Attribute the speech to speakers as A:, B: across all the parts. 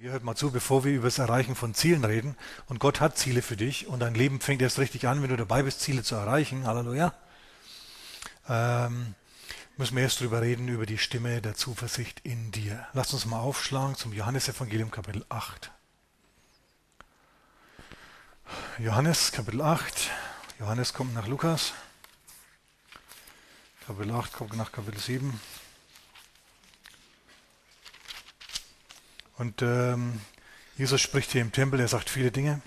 A: Ihr hört mal zu, bevor wir über das Erreichen von Zielen reden. Und Gott hat Ziele für dich und dein Leben fängt erst richtig an, wenn du dabei bist, Ziele zu erreichen. Halleluja. Ähm, müssen wir erst drüber reden, über die Stimme der Zuversicht in dir. Lasst uns mal aufschlagen zum Johannesevangelium Kapitel 8. Johannes Kapitel 8. Johannes kommt nach Lukas. Kapitel 8 kommt nach Kapitel 7. Und ähm, Jesus spricht hier im Tempel, er sagt viele Dinge,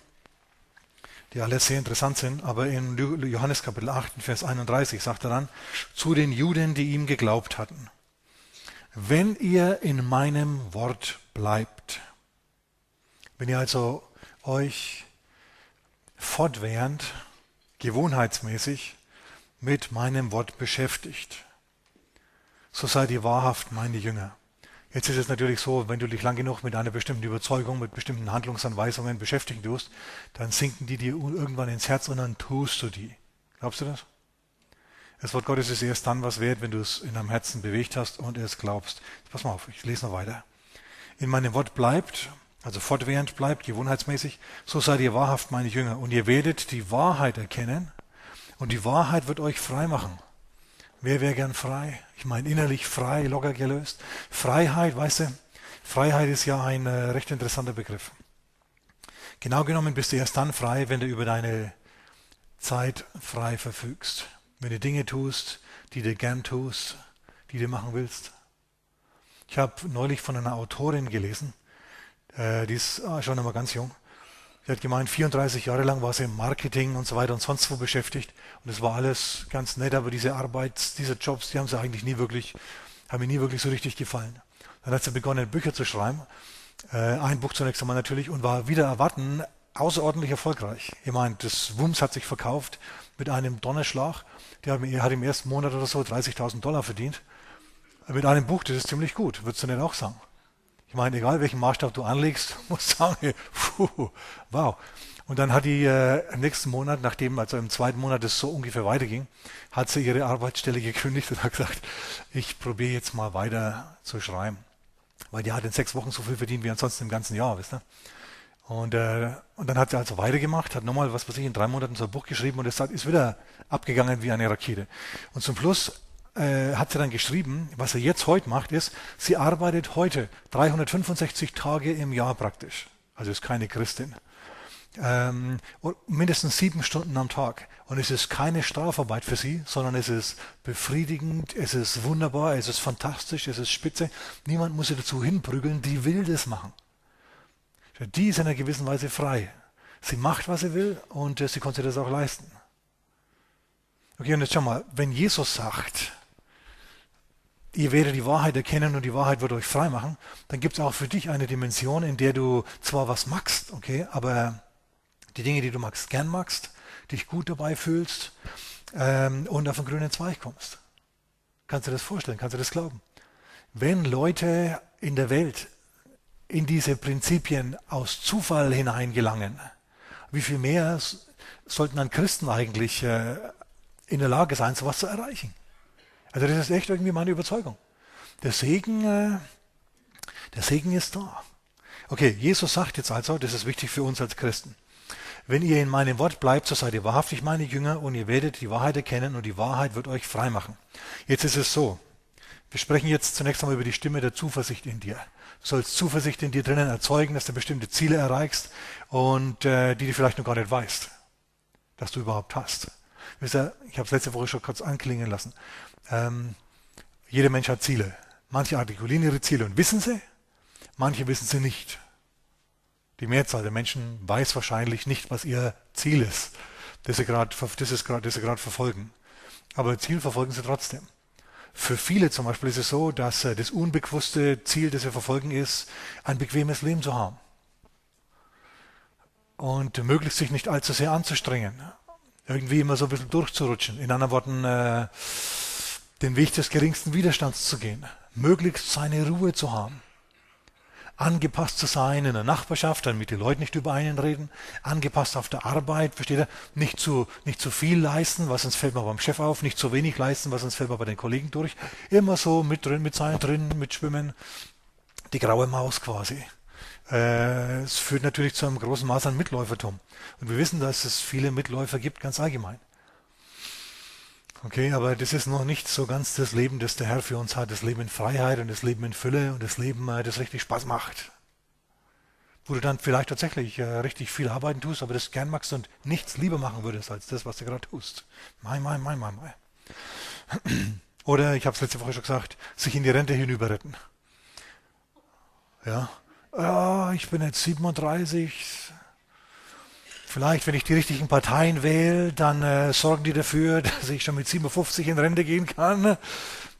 A: die alle sehr interessant sind, aber in Johannes Kapitel 8, Vers 31 sagt er dann, zu den Juden, die ihm geglaubt hatten, wenn ihr in meinem Wort bleibt, wenn ihr also euch fortwährend, gewohnheitsmäßig mit meinem Wort beschäftigt, so seid ihr wahrhaft meine Jünger. Jetzt ist es natürlich so, wenn du dich lang genug mit einer bestimmten Überzeugung, mit bestimmten Handlungsanweisungen beschäftigen tust, dann sinken die dir irgendwann ins Herz und dann tust du die. Glaubst du das? Das Wort Gottes ist erst dann was wert, wenn du es in deinem Herzen bewegt hast und es glaubst. Pass mal auf, ich lese noch weiter. In meinem Wort bleibt, also fortwährend bleibt, gewohnheitsmäßig, so seid ihr wahrhaft meine Jünger und ihr werdet die Wahrheit erkennen und die Wahrheit wird euch frei machen. Wer wäre gern frei? Ich meine innerlich frei, locker gelöst. Freiheit, weißt du, Freiheit ist ja ein äh, recht interessanter Begriff. Genau genommen bist du erst dann frei, wenn du über deine Zeit frei verfügst. Wenn du Dinge tust, die du gern tust, die du machen willst. Ich habe neulich von einer Autorin gelesen, äh, die ist ah, schon einmal ganz jung. Sie hat gemeint, 34 Jahre lang war sie im Marketing und so weiter und sonst wo beschäftigt. Und es war alles ganz nett, aber diese Arbeit, diese Jobs, die haben sie eigentlich nie wirklich, haben mir nie wirklich so richtig gefallen. Dann hat sie begonnen, Bücher zu schreiben. Äh, ein Buch zunächst einmal natürlich und war wieder erwarten außerordentlich erfolgreich. Ich meine, das Wums hat sich verkauft mit einem Donnerschlag. Der hat im ersten Monat oder so 30.000 Dollar verdient. Mit einem Buch, das ist ziemlich gut, würdest du nicht auch sagen. Ich meine, egal welchen Maßstab du anlegst, musst du sagen, puh, wow. Und dann hat die äh, im nächsten Monat, nachdem also im zweiten Monat es so ungefähr weiterging, hat sie ihre Arbeitsstelle gekündigt und hat gesagt, ich probiere jetzt mal weiter zu schreiben. Weil die hat in sechs Wochen so viel verdient wie ansonsten im ganzen Jahr, wisst ihr? Und, äh, und dann hat sie also weitergemacht, hat nochmal, was weiß ich, in drei Monaten so ein Buch geschrieben und es ist wieder abgegangen wie eine Rakete. Und zum Schluss äh, hat sie dann geschrieben, was sie jetzt heute macht, ist, sie arbeitet heute 365 Tage im Jahr praktisch. Also ist keine Christin. Ähm, mindestens sieben Stunden am Tag. Und es ist keine Strafarbeit für sie, sondern es ist befriedigend, es ist wunderbar, es ist fantastisch, es ist spitze. Niemand muss sie dazu hinprügeln, die will das machen. Die ist in einer gewissen Weise frei. Sie macht, was sie will und äh, sie konnte das auch leisten. Okay, und jetzt schau mal, wenn Jesus sagt, ihr werdet die Wahrheit erkennen und die Wahrheit wird euch frei machen, dann gibt es auch für dich eine Dimension, in der du zwar was magst, okay, aber die Dinge, die du magst, gern magst, dich gut dabei fühlst ähm, und auf den grünen Zweig kommst. Kannst du das vorstellen? Kannst du das glauben? Wenn Leute in der Welt in diese Prinzipien aus Zufall hineingelangen, wie viel mehr sollten dann Christen eigentlich äh, in der Lage sein, sowas zu erreichen? Also das ist echt irgendwie meine Überzeugung. Der Segen, äh, der Segen ist da. Okay, Jesus sagt jetzt also, das ist wichtig für uns als Christen. Wenn ihr in meinem Wort bleibt, so seid ihr wahrhaftig meine Jünger und ihr werdet die Wahrheit erkennen und die Wahrheit wird euch frei machen. Jetzt ist es so. Wir sprechen jetzt zunächst einmal über die Stimme der Zuversicht in dir. Du sollst Zuversicht in dir drinnen erzeugen, dass du bestimmte Ziele erreichst und äh, die du vielleicht noch gar nicht weißt, dass du überhaupt hast. Ich habe es letzte Woche schon kurz anklingen lassen. Ähm, jeder Mensch hat Ziele. Manche artikulieren ihre Ziele und wissen sie, manche wissen sie nicht. Die Mehrzahl der Menschen weiß wahrscheinlich nicht, was ihr Ziel ist, das sie gerade verfolgen. Aber Ziel verfolgen sie trotzdem. Für viele zum Beispiel ist es so, dass äh, das unbewusste Ziel, das sie verfolgen, ist, ein bequemes Leben zu haben. Und möglichst sich nicht allzu sehr anzustrengen. Irgendwie immer so ein bisschen durchzurutschen. In anderen Worten, äh, den Weg des geringsten Widerstands zu gehen, möglichst seine Ruhe zu haben, angepasst zu sein in der Nachbarschaft, damit die Leute nicht über einen reden, angepasst auf der Arbeit, versteht er, nicht zu, nicht zu viel leisten, was sonst fällt man beim Chef auf, nicht zu wenig leisten, was sonst fällt man bei den Kollegen durch, immer so mit drin, mit sein drin, mit schwimmen, die graue Maus quasi. Äh, es führt natürlich zu einem großen Maß an Mitläufertum. Und wir wissen, dass es viele Mitläufer gibt, ganz allgemein. Okay, aber das ist noch nicht so ganz das Leben, das der Herr für uns hat. Das Leben in Freiheit und das Leben in Fülle und das Leben, äh, das richtig Spaß macht. Wo du dann vielleicht tatsächlich äh, richtig viel arbeiten tust, aber das gern magst und nichts lieber machen würdest als das, was du gerade tust. Mein, mein, mein, mein, mein. Oder, ich habe es letzte Woche schon gesagt, sich in die Rente hinüber retten. Ja, oh, ich bin jetzt 37, Vielleicht, wenn ich die richtigen Parteien wähle, dann äh, sorgen die dafür, dass ich schon mit 57 in Rente gehen kann.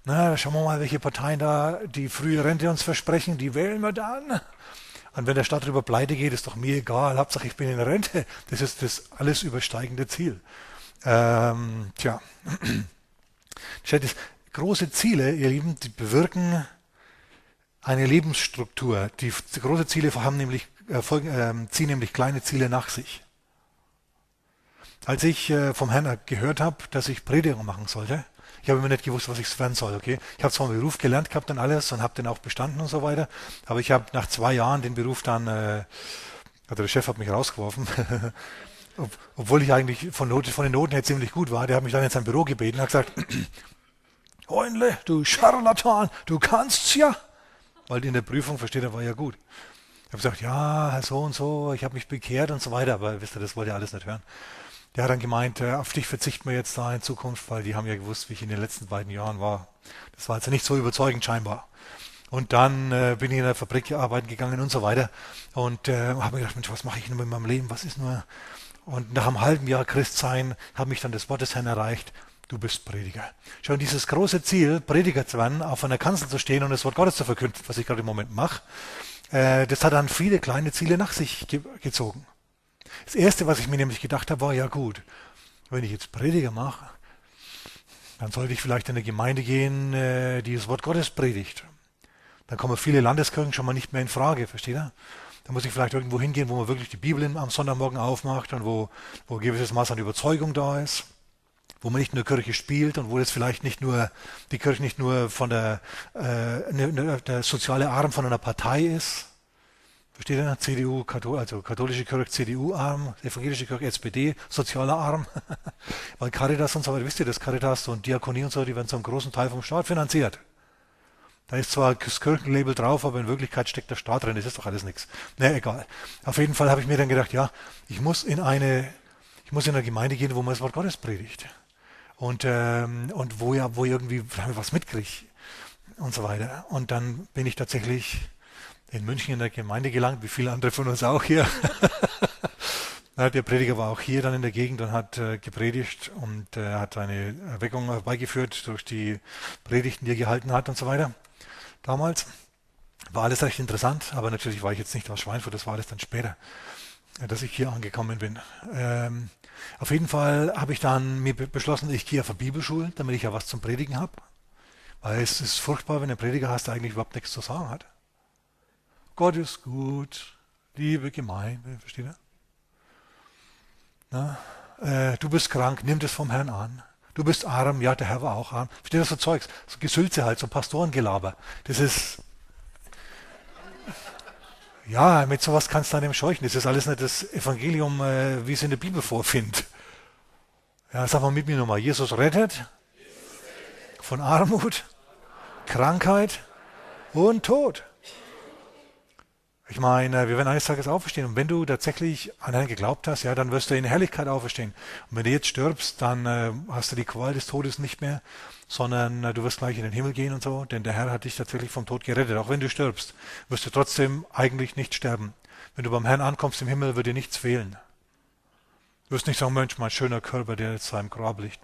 A: Na, schauen wir mal, welche Parteien da die frühe Rente uns versprechen. Die wählen wir dann. Und wenn der Staat darüber pleite geht, ist doch mir egal. Hauptsache, ich bin in Rente. Das ist das alles übersteigende Ziel. Ähm, tja. Das große Ziele, ihr Lieben, die bewirken eine Lebensstruktur. Die, die große Ziele haben nämlich, äh, folgen, äh, ziehen nämlich kleine Ziele nach sich. Als ich äh, vom Herrn gehört habe, dass ich Prediger machen sollte, ich habe immer nicht gewusst, was ich werden soll. Okay, ich habe zwar einen Beruf gelernt gehabt und alles und habe den auch bestanden und so weiter, aber ich habe nach zwei Jahren den Beruf dann, äh, also der Chef hat mich rausgeworfen, obwohl ich eigentlich von, Not, von den Noten her ziemlich gut war. Der hat mich dann in sein Büro gebeten und hat gesagt, Heunle, du Scharlatan, du kannst's ja. Weil in der Prüfung, versteht er, war ja gut. Ich habe gesagt, ja, so und so, ich habe mich bekehrt und so weiter, aber wisst ihr, das wollte er alles nicht hören. Der hat dann gemeint, äh, auf dich verzichten wir jetzt da in Zukunft, weil die haben ja gewusst, wie ich in den letzten beiden Jahren war. Das war also nicht so überzeugend scheinbar. Und dann äh, bin ich in der Fabrik arbeiten gegangen und so weiter und äh, habe mir gedacht, Mensch, was mache ich denn mit meinem Leben? Was ist nur? Und nach einem halben Jahr Christsein habe mich dann das Wort des Herrn erreicht. Du bist Prediger. Schon dieses große Ziel, Prediger zu werden, auf einer Kanzel zu stehen und das Wort Gottes zu verkünden, was ich gerade im Moment mache, äh, das hat dann viele kleine Ziele nach sich ge gezogen. Das Erste, was ich mir nämlich gedacht habe, war, ja gut, wenn ich jetzt Prediger mache, dann sollte ich vielleicht in eine Gemeinde gehen, äh, die das Wort Gottes predigt. Dann kommen viele Landeskirchen schon mal nicht mehr in Frage, versteht ihr? Da muss ich vielleicht irgendwo hingehen, wo man wirklich die Bibel am Sonntagmorgen aufmacht und wo, wo ein gewisses Maß an Überzeugung da ist, wo man nicht nur Kirche spielt und wo jetzt vielleicht nicht nur die Kirche nicht nur von der, äh, ne, ne, der soziale Arm von einer Partei ist, Versteht ihr? CDU, also katholische Kirche, CDU-Arm, evangelische Kirche, SPD, sozialer Arm. Weil Caritas und so weiter, wisst ihr, das Caritas und Diakonie und so, die werden zum großen Teil vom Staat finanziert. Da ist zwar das Kirchenlabel drauf, aber in Wirklichkeit steckt der Staat drin. Das ist doch alles nichts. Na, egal. Auf jeden Fall habe ich mir dann gedacht, ja, ich muss in eine, ich muss in eine Gemeinde gehen, wo man das Wort Gottes predigt. Und, ähm, und wo ja, wo irgendwie was mitkriege und so weiter. Und dann bin ich tatsächlich in München in der Gemeinde gelangt, wie viele andere von uns auch hier. der Prediger war auch hier dann in der Gegend und hat äh, gepredigt und äh, hat eine Erweckung herbeigeführt durch die Predigten, die er gehalten hat und so weiter. Damals war alles recht interessant, aber natürlich war ich jetzt nicht aus Schweinfurt, das war alles dann später, äh, dass ich hier angekommen bin. Ähm, auf jeden Fall habe ich dann mir beschlossen, ich gehe auf eine Bibelschule, damit ich ja was zum Predigen habe. Weil es ist furchtbar, wenn ein Prediger hast, der eigentlich überhaupt nichts zu sagen hat. Gott ist gut, liebe Gemeinde, versteht ihr? Na, äh, du bist krank, nimm das vom Herrn an. Du bist arm, ja, der Herr war auch arm. Versteht ihr so Zeugs? So Gesülze halt, so Pastorengelaber. Das ist. Ja, mit sowas kannst du eben scheuchen. Das ist alles nicht das Evangelium, äh, wie es in der Bibel vorfindet. Ja, sag mal mit mir nochmal. Jesus rettet von Armut, Krankheit und Tod. Ich meine, wir werden eines Tages auferstehen. Und wenn du tatsächlich an einen geglaubt hast, ja, dann wirst du in Herrlichkeit auferstehen. Und wenn du jetzt stirbst, dann äh, hast du die Qual des Todes nicht mehr, sondern äh, du wirst gleich in den Himmel gehen und so. Denn der Herr hat dich tatsächlich vom Tod gerettet. Auch wenn du stirbst, wirst du trotzdem eigentlich nicht sterben. Wenn du beim Herrn ankommst im Himmel, wird dir nichts fehlen. Du wirst nicht sagen, Mensch, mein schöner Körper, der jetzt seinem Grab liegt.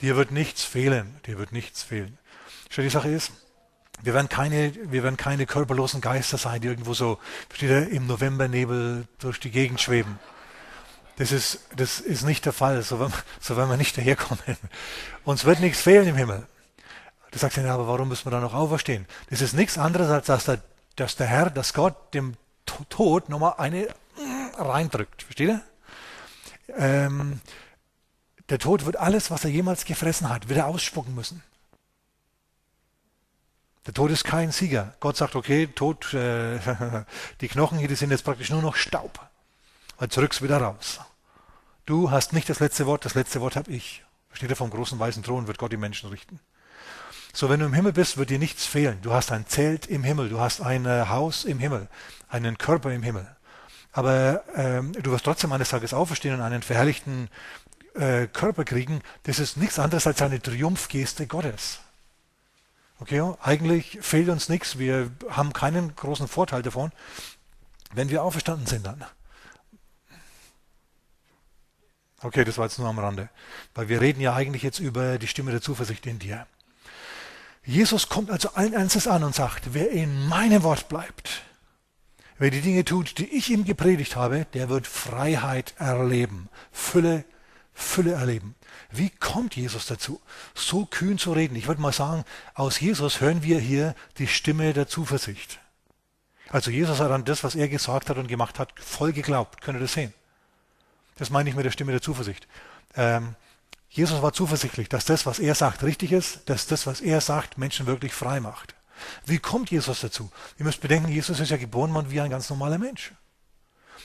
A: Dir wird nichts fehlen. Dir wird nichts fehlen. Schau, die Sache ist, wir werden keine, wir werden keine körperlosen Geister sein, die irgendwo so steht im Novembernebel durch die Gegend schweben. Das ist, das ist nicht der Fall, so werden, so werden wir nicht daherkommen. Uns wird nichts fehlen im Himmel. Du sagst ja, aber warum müssen wir da noch auferstehen? Das ist nichts anderes, als dass der, dass der Herr, dass Gott dem Tod nochmal eine reindrückt. Versteht ihr? Ähm, der Tod wird alles, was er jemals gefressen hat, wieder ausspucken müssen. Der Tod ist kein Sieger. Gott sagt, okay, Tod, äh, die Knochen hier, die sind jetzt praktisch nur noch Staub. Und zurück's wieder raus. Du hast nicht das letzte Wort, das letzte Wort habe ich. Steht er vom großen weißen Thron, wird Gott die Menschen richten. So, wenn du im Himmel bist, wird dir nichts fehlen. Du hast ein Zelt im Himmel, du hast ein äh, Haus im Himmel, einen Körper im Himmel. Aber ähm, du wirst trotzdem eines Tages auferstehen und einen verherrlichten äh, Körper kriegen. Das ist nichts anderes als eine Triumphgeste Gottes. Okay, eigentlich fehlt uns nichts. Wir haben keinen großen Vorteil davon, wenn wir auferstanden sind dann. Okay, das war jetzt nur am Rande. Weil wir reden ja eigentlich jetzt über die Stimme der Zuversicht in dir. Jesus kommt also allen Ernstes an und sagt, wer in meinem Wort bleibt, wer die Dinge tut, die ich ihm gepredigt habe, der wird Freiheit erleben, Fülle, Fülle erleben. Wie kommt Jesus dazu, so kühn zu reden? Ich würde mal sagen, aus Jesus hören wir hier die Stimme der Zuversicht. Also Jesus hat an das, was er gesagt hat und gemacht hat, voll geglaubt. Könnt ihr das sehen? Das meine ich mit der Stimme der Zuversicht. Ähm, Jesus war zuversichtlich, dass das, was er sagt, richtig ist, dass das, was er sagt, Menschen wirklich frei macht. Wie kommt Jesus dazu? Ihr müsst bedenken, Jesus ist ja geboren worden wie ein ganz normaler Mensch.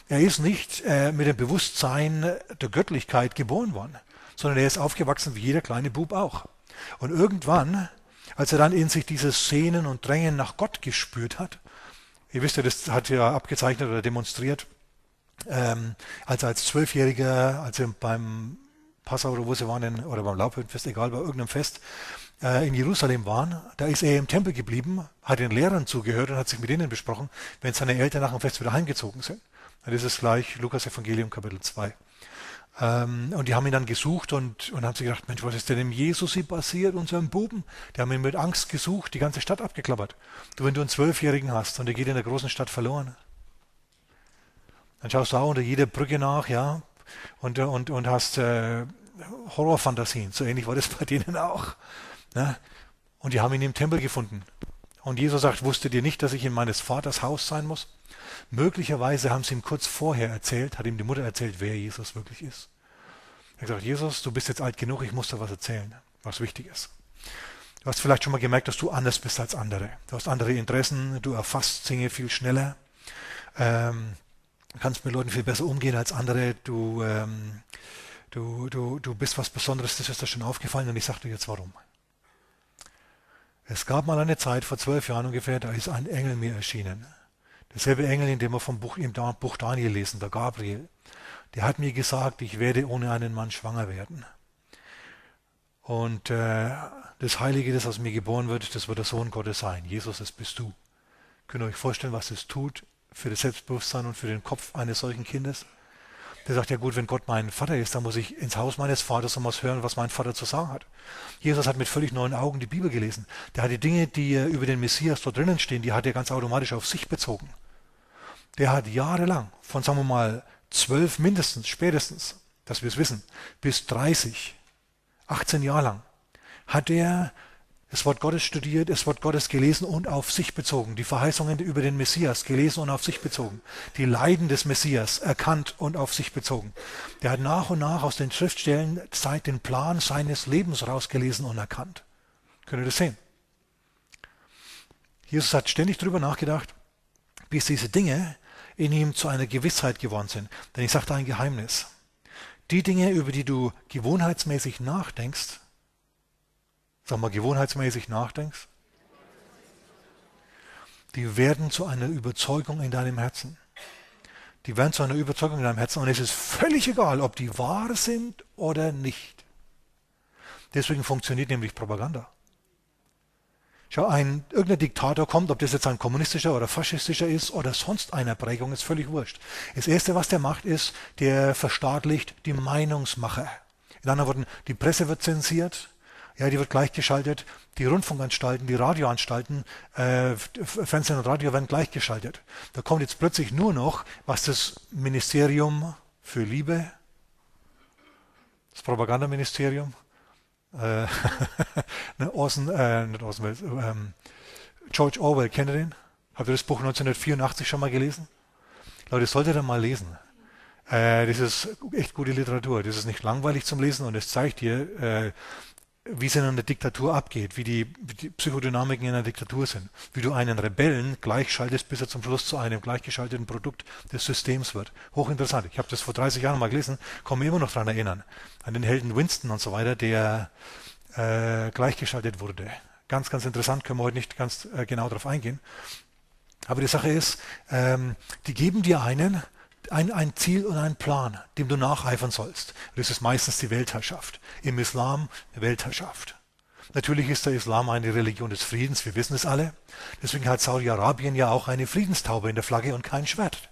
A: Er ist nicht äh, mit dem Bewusstsein der Göttlichkeit geboren worden, sondern er ist aufgewachsen wie jeder kleine Bub auch. Und irgendwann, als er dann in sich dieses Sehnen und Drängen nach Gott gespürt hat, ihr wisst ja, das hat er abgezeichnet oder demonstriert, ähm, als er als Zwölfjähriger, als er beim Passau oder wo sie waren, oder beim Laubhüttenfest, egal, bei irgendeinem Fest, äh, in Jerusalem waren, da ist er im Tempel geblieben, hat den Lehrern zugehört und hat sich mit ihnen besprochen, wenn seine Eltern nach dem Fest wieder heimgezogen sind. Das ist gleich Lukas Evangelium Kapitel 2. Ähm, und die haben ihn dann gesucht und, und haben sich gedacht, Mensch, was ist denn dem Jesus hier passiert, unserem Buben? Die haben ihn mit Angst gesucht, die ganze Stadt abgeklappert. Du, wenn du einen Zwölfjährigen hast und der geht in der großen Stadt verloren, dann schaust du auch unter jeder Brücke nach, ja, und, und, und hast äh, Horrorfantasien. So ähnlich war das bei denen auch. Ne? Und die haben ihn im Tempel gefunden. Und Jesus sagt, wusstet ihr nicht, dass ich in meines Vaters Haus sein muss? Möglicherweise haben sie ihm kurz vorher erzählt, hat ihm die Mutter erzählt, wer Jesus wirklich ist. Er hat gesagt, Jesus, du bist jetzt alt genug, ich muss dir was erzählen, was wichtig ist. Du hast vielleicht schon mal gemerkt, dass du anders bist als andere. Du hast andere Interessen, du erfasst Dinge viel schneller. Ähm, kannst mit Leuten viel besser umgehen als andere. Du, ähm, du, du, du bist was Besonderes, das ist dir schon aufgefallen und ich sage dir jetzt warum. Es gab mal eine Zeit, vor zwölf Jahren ungefähr, da ist ein Engel mir erschienen. Derselbe Engel, in dem wir vom Buch, im Buch Daniel lesen, der Gabriel. Der hat mir gesagt, ich werde ohne einen Mann schwanger werden. Und äh, das Heilige, das aus mir geboren wird, das wird der Sohn Gottes sein. Jesus, das bist du. Könnt ihr euch vorstellen, was das tut für das Selbstbewusstsein und für den Kopf eines solchen Kindes. Der sagt ja gut, wenn Gott mein Vater ist, dann muss ich ins Haus meines Vaters und muss hören, was mein Vater zu sagen hat. Jesus hat mit völlig neuen Augen die Bibel gelesen. Der hat die Dinge, die über den Messias dort drinnen stehen, die hat er ganz automatisch auf sich bezogen. Der hat jahrelang, von sagen wir mal zwölf mindestens, spätestens, dass wir es wissen, bis 30, 18 Jahre lang, hat er das Wort Gottes studiert, das Wort Gottes gelesen und auf sich bezogen. Die Verheißungen über den Messias gelesen und auf sich bezogen. Die Leiden des Messias erkannt und auf sich bezogen. Der hat nach und nach aus den Schriftstellen seit den Plan seines Lebens rausgelesen und erkannt. Könnt ihr das sehen? Jesus hat ständig darüber nachgedacht, bis diese Dinge in ihm zu einer Gewissheit geworden sind. Denn ich sage da ein Geheimnis. Die Dinge, über die du gewohnheitsmäßig nachdenkst, sag mal, gewohnheitsmäßig nachdenkst, die werden zu einer Überzeugung in deinem Herzen. Die werden zu einer Überzeugung in deinem Herzen und es ist völlig egal, ob die wahr sind oder nicht. Deswegen funktioniert nämlich Propaganda. Schau, ein irgendein Diktator kommt, ob das jetzt ein kommunistischer oder faschistischer ist oder sonst einer Prägung, ist völlig wurscht. Das Erste, was der macht, ist, der verstaatlicht die Meinungsmacher. In anderen Worten, die Presse wird zensiert, ja, die wird gleichgeschaltet. Die Rundfunkanstalten, die Radioanstalten, äh, Fernsehen und Radio werden gleichgeschaltet. Da kommt jetzt plötzlich nur noch, was das Ministerium für Liebe, das Propagandaministerium, äh, ne, Orson, äh, nicht Orson Welles, ähm, George Orwell, kennt ihr den? Habt ihr das Buch 1984 schon mal gelesen? Leute, solltet ihr mal lesen. Äh, das ist echt gute Literatur. Das ist nicht langweilig zum Lesen und es zeigt dir, äh, wie es in einer Diktatur abgeht, wie die, wie die, Psychodynamiken in einer Diktatur sind, wie du einen Rebellen gleichschaltest, bis er zum Schluss zu einem gleichgeschalteten Produkt des Systems wird. Hochinteressant. Ich habe das vor 30 Jahren mal gelesen, kann mich immer noch daran erinnern. An den Helden Winston und so weiter, der äh, gleichgeschaltet wurde. Ganz, ganz interessant, können wir heute nicht ganz äh, genau darauf eingehen. Aber die Sache ist, ähm, die geben dir einen, ein, ein Ziel und einen Plan, dem du nacheifern sollst. Das ist meistens die Weltherrschaft. Im Islam Weltherrschaft. Natürlich ist der Islam eine Religion des Friedens, wir wissen es alle. Deswegen hat Saudi-Arabien ja auch eine Friedenstaube in der Flagge und kein Schwert.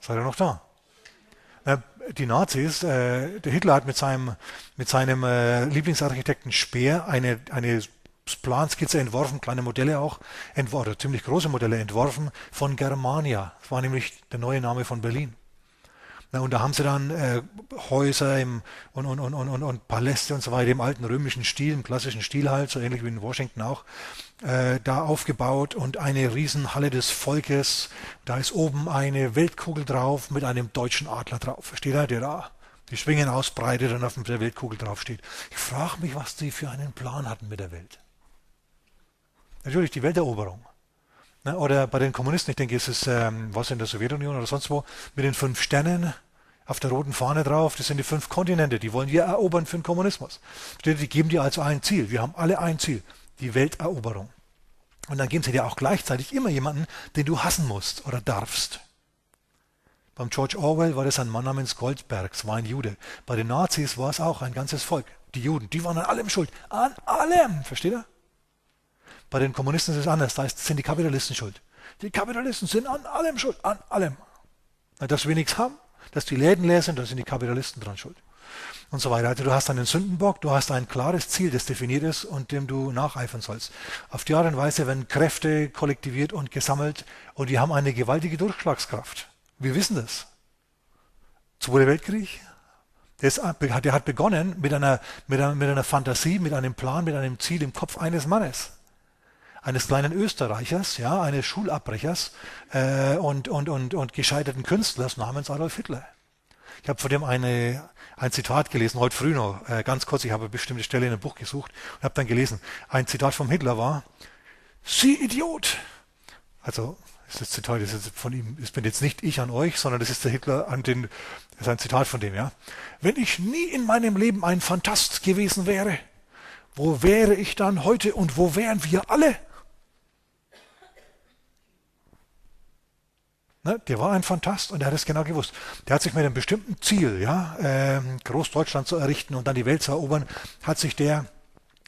A: Seid ihr noch da? Die Nazis, äh, der Hitler hat mit seinem, mit seinem äh, Lieblingsarchitekten Speer eine, eine Planskizze entworfen, kleine Modelle auch, entworfen, ziemlich große Modelle entworfen von Germania. Das war nämlich der neue Name von Berlin. Na, und da haben sie dann äh, Häuser im, und, und, und, und, und Paläste und so weiter im alten römischen Stil, im klassischen Stil halt, so ähnlich wie in Washington auch, äh, da aufgebaut und eine Riesenhalle des Volkes. Da ist oben eine Weltkugel drauf mit einem deutschen Adler drauf. Versteht ihr, der da die Schwingen ausbreitet und auf der Weltkugel draufsteht. Ich frage mich, was die für einen Plan hatten mit der Welt. Natürlich die Welteroberung. Ne, oder bei den Kommunisten, ich denke, es ist ähm, was in der Sowjetunion oder sonst wo, mit den fünf Sternen auf der roten Fahne drauf, das sind die fünf Kontinente, die wollen wir erobern für den Kommunismus. Die geben dir also ein Ziel. Wir haben alle ein Ziel, die Welteroberung. Und dann geben sie dir auch gleichzeitig immer jemanden, den du hassen musst oder darfst. Beim George Orwell war das ein Mann namens Goldberg, es war ein Jude. Bei den Nazis war es auch ein ganzes Volk. Die Juden, die waren an allem schuld. An allem, versteht ihr? Bei den Kommunisten ist es anders. Da sind die Kapitalisten schuld. Die Kapitalisten sind an allem schuld. An allem. Dass wir nichts haben, dass die Läden leer sind, da sind die Kapitalisten dran schuld. Und so weiter. Also du hast einen Sündenbock, du hast ein klares Ziel, das definiert ist und dem du nacheifern sollst. Auf die Art und Weise werden Kräfte kollektiviert und gesammelt und die haben eine gewaltige Durchschlagskraft. Wir wissen das. Zweiter Weltkrieg, der hat begonnen mit einer, mit, einer, mit einer Fantasie, mit einem Plan, mit einem Ziel im Kopf eines Mannes eines kleinen Österreichers, ja, eines Schulabbrechers äh, und, und, und, und gescheiterten Künstlers namens Adolf Hitler. Ich habe von dem eine, ein Zitat gelesen, heute früh noch, äh, ganz kurz, ich habe eine bestimmte Stelle in einem Buch gesucht und habe dann gelesen, ein Zitat vom Hitler war, Sie Idiot! Also, das Zitat das ist von ihm, das bin jetzt nicht ich an euch, sondern das ist der Hitler an den, das ist ein Zitat von dem, ja. Wenn ich nie in meinem Leben ein Fantast gewesen wäre, wo wäre ich dann heute und wo wären wir alle? Ne, der war ein Fantast und der hat es genau gewusst. Der hat sich mit einem bestimmten Ziel, ja, äh, Großdeutschland zu errichten und dann die Welt zu erobern, hat sich der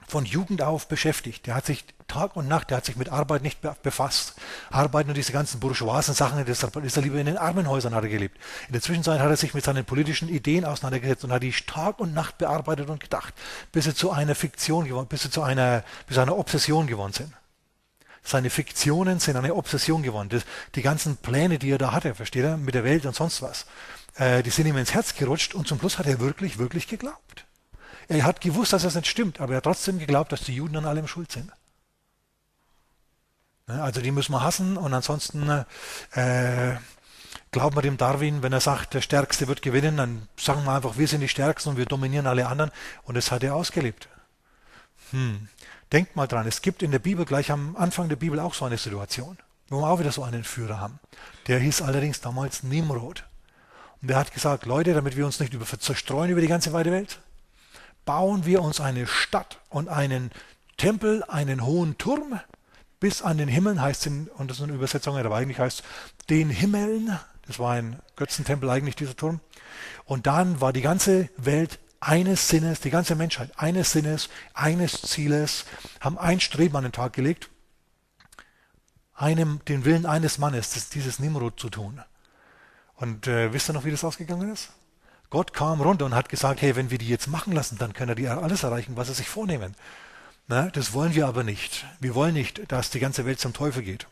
A: von Jugend auf beschäftigt. Der hat sich Tag und Nacht, der hat sich mit Arbeit nicht befasst. Arbeit und diese ganzen bourgeoisen Sachen, das ist er lieber in den Armenhäusern hat er gelebt. In der Zwischenzeit hat er sich mit seinen politischen Ideen auseinandergesetzt und hat die Tag und Nacht bearbeitet und gedacht, bis sie zu einer Fiktion geworden, bis sie zu einer, bis einer Obsession geworden sind. Seine Fiktionen sind eine Obsession geworden. Das, die ganzen Pläne, die er da hatte, versteht er, mit der Welt und sonst was, äh, die sind ihm ins Herz gerutscht und zum Schluss hat er wirklich, wirklich geglaubt. Er hat gewusst, dass das nicht stimmt, aber er hat trotzdem geglaubt, dass die Juden an allem schuld sind. Ne, also die müssen wir hassen und ansonsten äh, glauben wir dem Darwin, wenn er sagt, der Stärkste wird gewinnen, dann sagen wir einfach, wir sind die Stärksten und wir dominieren alle anderen und das hat er ausgelebt. Hm. Denkt mal dran, es gibt in der Bibel gleich am Anfang der Bibel auch so eine Situation, wo wir auch wieder so einen Führer haben. Der hieß allerdings damals Nimrod. Und der hat gesagt, Leute, damit wir uns nicht über, zerstreuen über die ganze weite Welt, bauen wir uns eine Stadt und einen Tempel, einen hohen Turm bis an den Himmeln, heißt in, und das ist eine Übersetzung, aber eigentlich heißt den Himmeln, das war ein Götzentempel eigentlich, dieser Turm. Und dann war die ganze Welt eines Sinnes, die ganze Menschheit eines Sinnes, eines Zieles, haben ein Streben an den Tag gelegt, einem, den Willen eines Mannes, dieses Nimrod zu tun. Und äh, wisst ihr noch, wie das ausgegangen ist? Gott kam runter und hat gesagt, hey, wenn wir die jetzt machen lassen, dann können die alles erreichen, was sie sich vornehmen. Na, das wollen wir aber nicht. Wir wollen nicht, dass die ganze Welt zum Teufel geht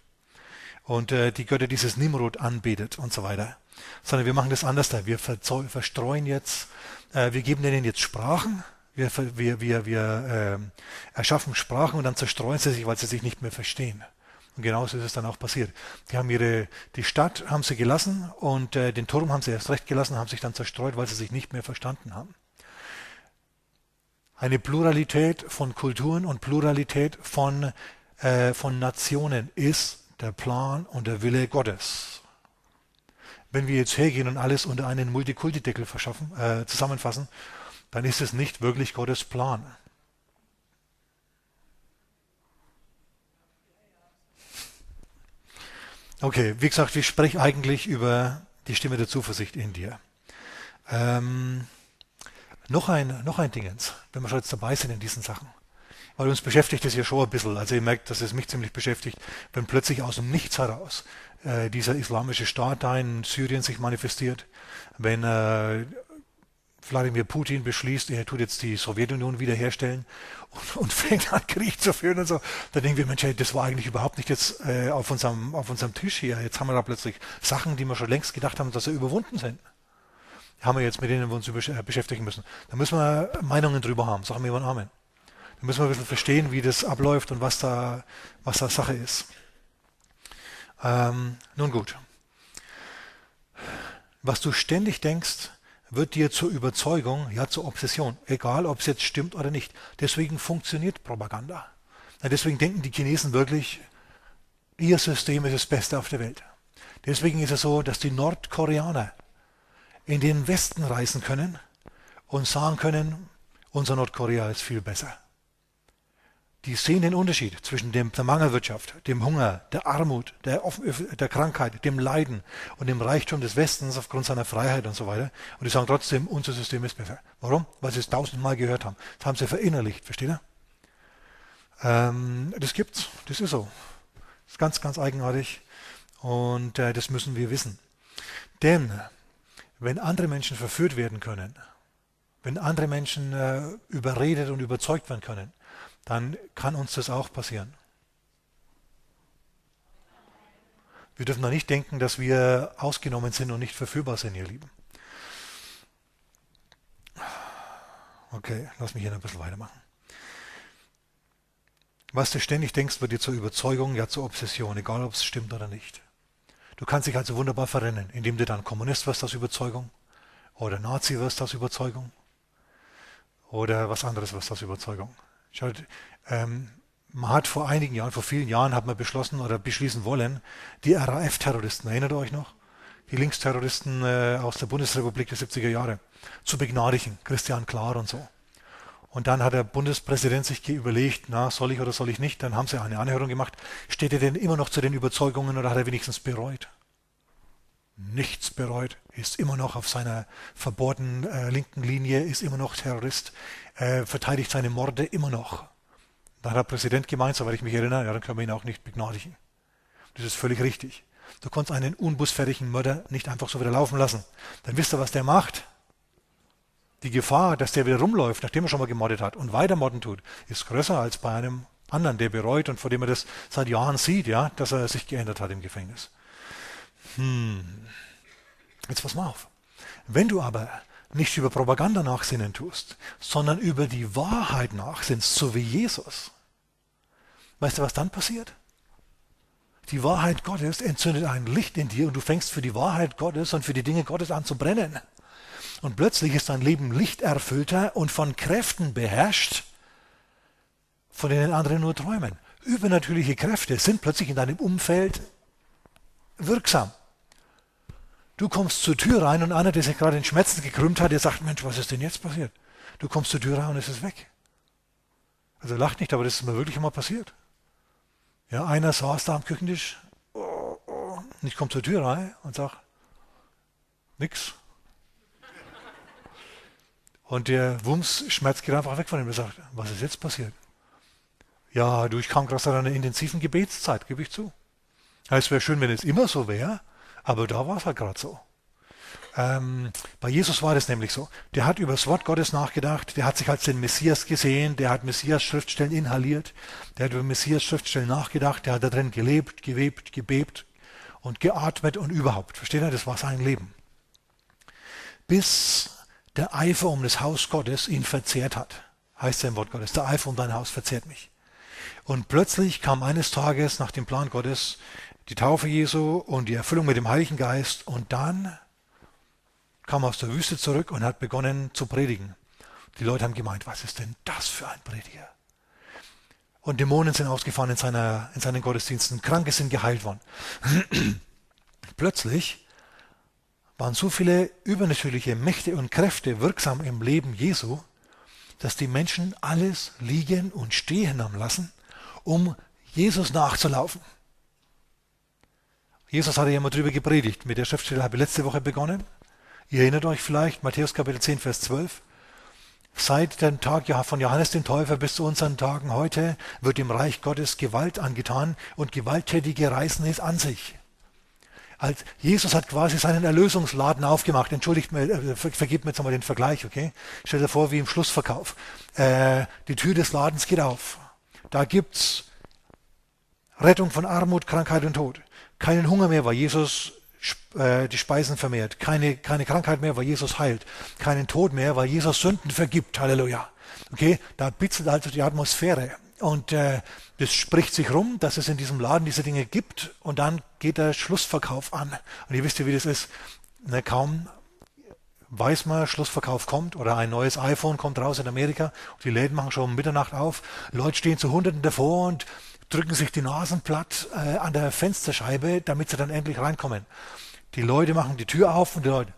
A: und äh, die Götter dieses Nimrod anbetet und so weiter. Sondern wir machen das anders da. Wir verstreuen jetzt äh, wir geben denen jetzt Sprachen, wir, wir, wir, wir äh, erschaffen Sprachen und dann zerstreuen sie sich, weil sie sich nicht mehr verstehen. Und genauso ist es dann auch passiert. Die haben ihre, die Stadt haben sie gelassen und äh, den Turm haben sie erst recht gelassen, haben sich dann zerstreut, weil sie sich nicht mehr verstanden haben. Eine Pluralität von Kulturen und Pluralität von, äh, von Nationen ist der Plan und der Wille Gottes. Wenn wir jetzt hergehen und alles unter einen Multikulti-Deckel äh, zusammenfassen, dann ist es nicht wirklich Gottes Plan. Okay, wie gesagt, ich spreche eigentlich über die Stimme der Zuversicht in dir. Ähm, noch ein, noch ein Dingens, wenn wir schon jetzt dabei sind in diesen Sachen. Weil uns beschäftigt es ja schon ein bisschen. Also ihr merkt, dass es mich ziemlich beschäftigt, wenn plötzlich aus dem Nichts heraus äh, dieser islamische Staat da in Syrien sich manifestiert, wenn äh, Wladimir Putin beschließt, er tut jetzt die Sowjetunion wiederherstellen und, und fängt an, Krieg zu führen und so, dann denken wir, Mensch, das war eigentlich überhaupt nicht jetzt äh, auf, unserem, auf unserem Tisch hier. Jetzt haben wir da plötzlich Sachen, die wir schon längst gedacht haben, dass sie überwunden sind. Haben wir jetzt, mit denen wir uns äh, beschäftigen müssen. Da müssen wir Meinungen drüber haben. Sagen wir mal Amen. Da müssen wir ein bisschen verstehen, wie das abläuft und was da, was da Sache ist. Ähm, nun gut. Was du ständig denkst, wird dir zur Überzeugung, ja zur Obsession, egal ob es jetzt stimmt oder nicht. Deswegen funktioniert Propaganda. Deswegen denken die Chinesen wirklich, ihr System ist das Beste auf der Welt. Deswegen ist es so, dass die Nordkoreaner in den Westen reisen können und sagen können, unser Nordkorea ist viel besser die sehen den Unterschied zwischen dem, der Mangelwirtschaft, dem Hunger, der Armut, der, der, Krankheit, dem Leiden und dem Reichtum des Westens aufgrund seiner Freiheit und so weiter. Und die sagen trotzdem, unser System ist besser. Warum? Weil sie es tausendmal gehört haben. Das haben sie verinnerlicht, versteht ihr? Ähm, das gibt's, das ist so. Das ist ganz, ganz eigenartig und äh, das müssen wir wissen. Denn wenn andere Menschen verführt werden können, wenn andere Menschen äh, überredet und überzeugt werden können, dann kann uns das auch passieren. Wir dürfen da nicht denken, dass wir ausgenommen sind und nicht verführbar sind, ihr Lieben. Okay, lass mich hier ein bisschen weitermachen. Was du ständig denkst, wird dir zur Überzeugung, ja zur Obsession, egal ob es stimmt oder nicht. Du kannst dich also wunderbar verrennen, indem du dann Kommunist wirst aus Überzeugung oder Nazi wirst aus Überzeugung oder was anderes wirst aus Überzeugung. Schaut, ähm, man hat vor einigen Jahren, vor vielen Jahren, hat man beschlossen oder beschließen wollen, die RAF-Terroristen, erinnert ihr euch noch? Die Linksterroristen äh, aus der Bundesrepublik der 70er Jahre zu begnadigen, Christian Klar und so. Und dann hat der Bundespräsident sich überlegt, na, soll ich oder soll ich nicht? Dann haben sie eine Anhörung gemacht. Steht er denn immer noch zu den Überzeugungen oder hat er wenigstens bereut? Nichts bereut, ist immer noch auf seiner verbohrten äh, linken Linie, ist immer noch Terrorist, äh, verteidigt seine Morde immer noch. Da hat der Präsident gemeint, soweit ich mich erinnere, ja, dann können wir ihn auch nicht begnadigen. Das ist völlig richtig. Du kannst einen unbußfertigen Mörder nicht einfach so wieder laufen lassen. Dann wisst ihr, was der macht. Die Gefahr, dass der wieder rumläuft, nachdem er schon mal gemordet hat und weiter morden tut, ist größer als bei einem anderen, der bereut und vor dem er das seit Jahren sieht, ja, dass er sich geändert hat im Gefängnis. Hm. Jetzt pass mal auf. Wenn du aber nicht über Propaganda nachsinnen tust, sondern über die Wahrheit nachsinnst, so wie Jesus, weißt du, was dann passiert? Die Wahrheit Gottes entzündet ein Licht in dir und du fängst für die Wahrheit Gottes und für die Dinge Gottes an zu brennen. Und plötzlich ist dein Leben lichterfüllter und von Kräften beherrscht, von denen andere nur träumen. Übernatürliche Kräfte sind plötzlich in deinem Umfeld wirksam. Du kommst zur Tür rein und einer, der sich gerade in Schmerzen gekrümmt hat, der sagt, Mensch, was ist denn jetzt passiert? Du kommst zur Tür rein und es ist weg. Also lacht nicht, aber das ist mir wirklich immer passiert. Ja, einer saß da am Küchentisch und ich komme zur Tür rein und sage, nix. Und der Wumms Schmerz geht einfach weg von ihm und sagt, was ist jetzt passiert? Ja, du, ich kam gerade aus einer intensiven Gebetszeit, gebe ich zu. Ja, es wäre schön, wenn es immer so wäre, aber da war es halt gerade so. Ähm, bei Jesus war das nämlich so. Der hat über das Wort Gottes nachgedacht, der hat sich als den Messias gesehen, der hat Messias-Schriftstellen inhaliert, der hat über Messias-Schriftstellen nachgedacht, der hat da drin gelebt, gewebt, gebebt und geatmet und überhaupt. Versteht ihr? Das war sein Leben. Bis der Eifer um das Haus Gottes ihn verzehrt hat. Heißt ja im Wort Gottes, der Eifer um dein Haus verzehrt mich. Und plötzlich kam eines Tages nach dem Plan Gottes die Taufe Jesu und die Erfüllung mit dem Heiligen Geist und dann kam er aus der Wüste zurück und hat begonnen zu predigen. Die Leute haben gemeint, was ist denn das für ein Prediger? Und Dämonen sind ausgefahren in, seiner, in seinen Gottesdiensten, Kranke sind geheilt worden. Plötzlich waren so viele übernatürliche Mächte und Kräfte wirksam im Leben Jesu, dass die Menschen alles liegen und stehen haben lassen, um Jesus nachzulaufen. Jesus hatte ja immer drüber gepredigt. Mit der Schriftstelle habe ich letzte Woche begonnen. Ihr erinnert euch vielleicht, Matthäus Kapitel 10, Vers 12. Seit dem Tag von Johannes dem Täufer bis zu unseren Tagen heute wird dem Reich Gottes Gewalt angetan und Gewalttätige reißen es an sich. Als Jesus hat quasi seinen Erlösungsladen aufgemacht. Entschuldigt mir, äh, vergebt mir jetzt mal den Vergleich, okay? Stell dir vor, wie im Schlussverkauf. Äh, die Tür des Ladens geht auf. Da gibt's Rettung von Armut, Krankheit und Tod. Keinen Hunger mehr, weil Jesus äh, die Speisen vermehrt. Keine, keine Krankheit mehr, weil Jesus heilt. Keinen Tod mehr, weil Jesus Sünden vergibt. Halleluja. Okay, da bitzelt also die Atmosphäre. Und äh, das spricht sich rum, dass es in diesem Laden diese Dinge gibt. Und dann geht der Schlussverkauf an. Und ihr wisst ja, wie das ist. Ne, kaum weiß man, Schlussverkauf kommt oder ein neues iPhone kommt raus in Amerika die Läden machen schon um Mitternacht auf. Leute stehen zu Hunderten davor und drücken sich die Nasen platt äh, an der Fensterscheibe, damit sie dann endlich reinkommen. Die Leute machen die Tür auf und die Leute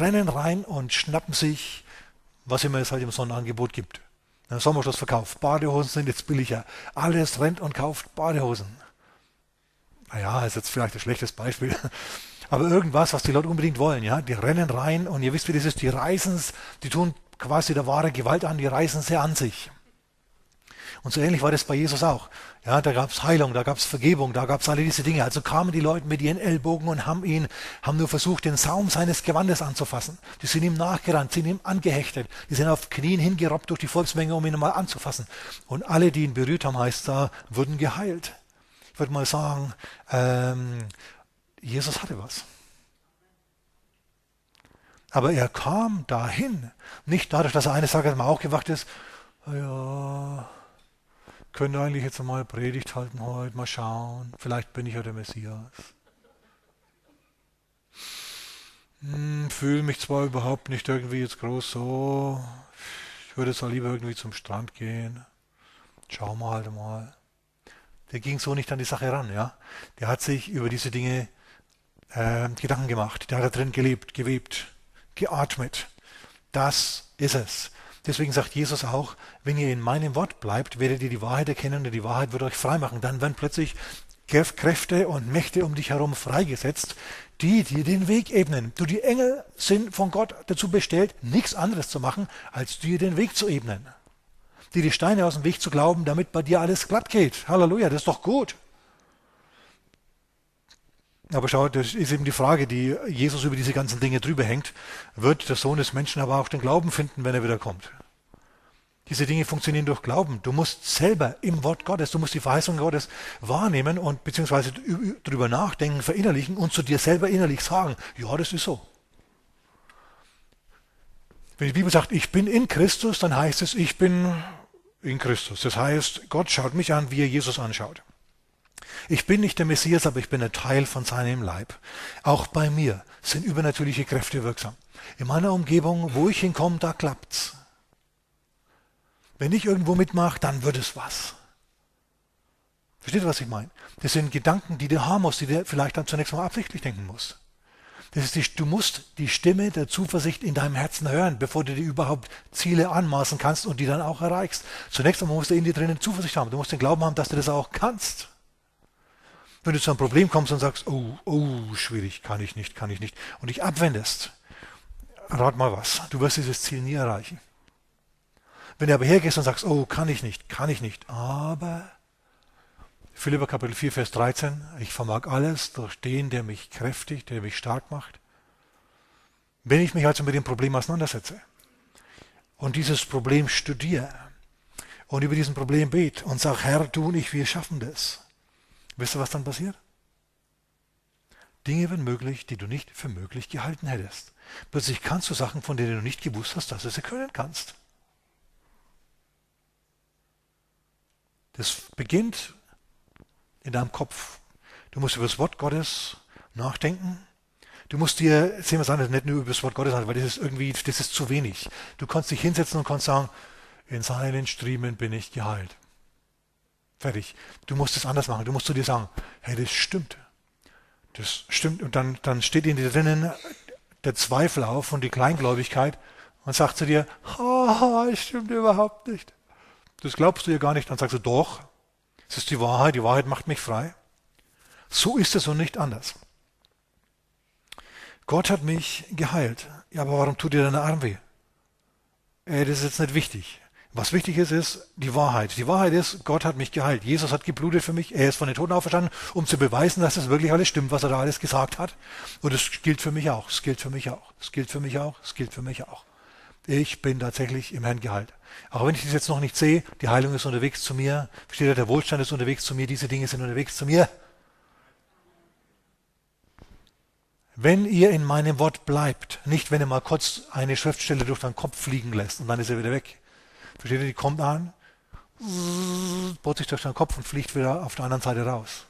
A: rennen rein und schnappen sich, was immer es halt im Sonnenangebot gibt. Der Sommerschlussverkauf. Badehosen sind jetzt billiger. Alles rennt und kauft Badehosen. Naja, ist jetzt vielleicht ein schlechtes Beispiel. Aber irgendwas, was die Leute unbedingt wollen, ja. Die rennen rein und ihr wisst, wie das ist. Die reißen es, die tun quasi der wahre Gewalt an, die reißen sie an sich. Und so ähnlich war das bei Jesus auch. Ja, da gab es Heilung, da gab es Vergebung, da gab es alle diese Dinge. Also kamen die Leute mit ihren Ellbogen und haben ihn, haben nur versucht, den Saum seines Gewandes anzufassen. Die sind ihm nachgerannt, sind ihm angehechtet. Die sind auf Knien hingerobbt durch die Volksmenge, um ihn mal anzufassen. Und alle, die ihn berührt haben, heißt da, wurden geheilt. Ich würde mal sagen, ähm, Jesus hatte was. Aber er kam dahin, nicht dadurch, dass er eines Tages mal aufgewacht ist, ja, könnte eigentlich jetzt mal Predigt halten heute, mal schauen. Vielleicht bin ich ja der Messias. Hm, Fühle mich zwar überhaupt nicht irgendwie jetzt groß so. Ich würde zwar lieber irgendwie zum Strand gehen. Schauen wir halt mal. Der ging so nicht an die Sache ran, ja. Der hat sich über diese Dinge äh, Gedanken gemacht. Der hat da drin gelebt, gewebt, geatmet. Das ist es. Deswegen sagt Jesus auch, wenn ihr in meinem Wort bleibt, werdet ihr die Wahrheit erkennen und die Wahrheit wird euch frei machen. Dann werden plötzlich Kräfte und Mächte um dich herum freigesetzt, die dir den Weg ebnen. Du, die Engel sind von Gott dazu bestellt, nichts anderes zu machen, als dir den Weg zu ebnen. Dir die Steine aus dem Weg zu glauben, damit bei dir alles glatt geht. Halleluja, das ist doch gut. Aber schau, das ist eben die Frage, die Jesus über diese ganzen Dinge drüber hängt. Wird der Sohn des Menschen aber auch den Glauben finden, wenn er wieder kommt? Diese Dinge funktionieren durch Glauben. Du musst selber im Wort Gottes, du musst die Verheißung Gottes wahrnehmen und beziehungsweise drüber nachdenken, verinnerlichen und zu dir selber innerlich sagen, ja, das ist so. Wenn die Bibel sagt, ich bin in Christus, dann heißt es, ich bin in Christus. Das heißt, Gott schaut mich an, wie er Jesus anschaut. Ich bin nicht der Messias, aber ich bin ein Teil von seinem Leib. Auch bei mir sind übernatürliche Kräfte wirksam. In meiner Umgebung, wo ich hinkomme, da klappt's. Wenn ich irgendwo mitmache, dann wird es was. Versteht ihr, was ich meine? Das sind Gedanken, die du haben musst, die du vielleicht dann zunächst mal absichtlich denken musst. Das ist die, du musst die Stimme der Zuversicht in deinem Herzen hören, bevor du dir überhaupt Ziele anmaßen kannst und die dann auch erreichst. Zunächst einmal musst du in dir drinnen Zuversicht haben. Du musst den Glauben haben, dass du das auch kannst. Wenn du zu einem Problem kommst und sagst, oh, oh, schwierig, kann ich nicht, kann ich nicht, und dich abwendest, rat mal was, du wirst dieses Ziel nie erreichen. Wenn du aber hergehst und sagst, oh, kann ich nicht, kann ich nicht, aber Philipper Kapitel 4, Vers 13, ich vermag alles durch den, der mich kräftigt, der mich stark macht. Wenn ich mich also mit dem Problem auseinandersetze und dieses Problem studiere und über diesen Problem bete und sage, Herr, du und ich, wir schaffen das, Wisst ihr, was dann passiert? Dinge werden möglich, die du nicht für möglich gehalten hättest. Plötzlich kannst du Sachen, von denen du nicht gewusst hast, dass du sie können kannst. Das beginnt in deinem Kopf. Du musst über das Wort Gottes nachdenken. Du musst dir, sehen wir es anders, nicht nur über das Wort Gottes an, weil das ist irgendwie, das ist zu wenig. Du kannst dich hinsetzen und kannst sagen, in seinen Striemen bin ich geheilt. Fertig. Du musst es anders machen. Du musst zu dir sagen, hey, das stimmt. Das stimmt. Und dann, dann steht in dir drinnen der Zweifel auf und die Kleingläubigkeit und sagt zu dir, oh, das stimmt überhaupt nicht. Das glaubst du ja gar nicht. Dann sagst du, doch, es ist die Wahrheit, die Wahrheit macht mich frei. So ist es und nicht anders. Gott hat mich geheilt. Ja, aber warum tut dir dein Arm weh? Äh, das ist jetzt nicht wichtig. Was wichtig ist, ist die Wahrheit. Die Wahrheit ist, Gott hat mich geheilt. Jesus hat geblutet für mich. Er ist von den Toten auferstanden, um zu beweisen, dass es wirklich alles stimmt, was er da alles gesagt hat. Und es gilt für mich auch. Es gilt für mich auch. Es gilt für mich auch. Es gilt für mich auch. Ich bin tatsächlich im Herrn geheilt. Auch wenn ich das jetzt noch nicht sehe, die Heilung ist unterwegs zu mir. Versteht ihr, der Wohlstand ist unterwegs zu mir. Diese Dinge sind unterwegs zu mir. Wenn ihr in meinem Wort bleibt, nicht wenn ihr mal kurz eine Schriftstelle durch deinen Kopf fliegen lässt und dann ist er wieder weg. Versteht ihr, die kommt an, bohrt sich durch deinen Kopf und fliegt wieder auf der anderen Seite raus.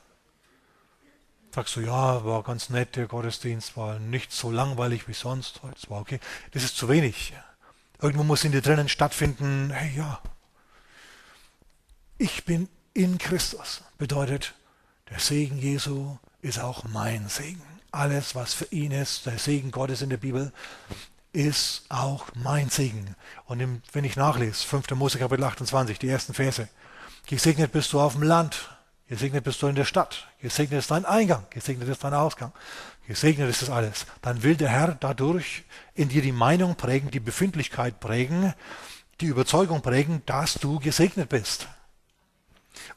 A: Sagst du, ja, war ganz nett, der Gottesdienst war nicht so langweilig wie sonst, es war okay. Das ist zu wenig. Irgendwo muss in dir drinnen stattfinden, hey ja, ich bin in Christus. Bedeutet, der Segen Jesu ist auch mein Segen. Alles, was für ihn ist, der Segen Gottes in der Bibel, ist auch mein Segen. Und wenn ich nachlese, 5. Mose Kapitel 28, die ersten Verse, gesegnet bist du auf dem Land, gesegnet bist du in der Stadt, gesegnet ist dein Eingang, gesegnet ist dein Ausgang, gesegnet ist das alles. Dann will der Herr dadurch in dir die Meinung prägen, die Befindlichkeit prägen, die Überzeugung prägen, dass du gesegnet bist.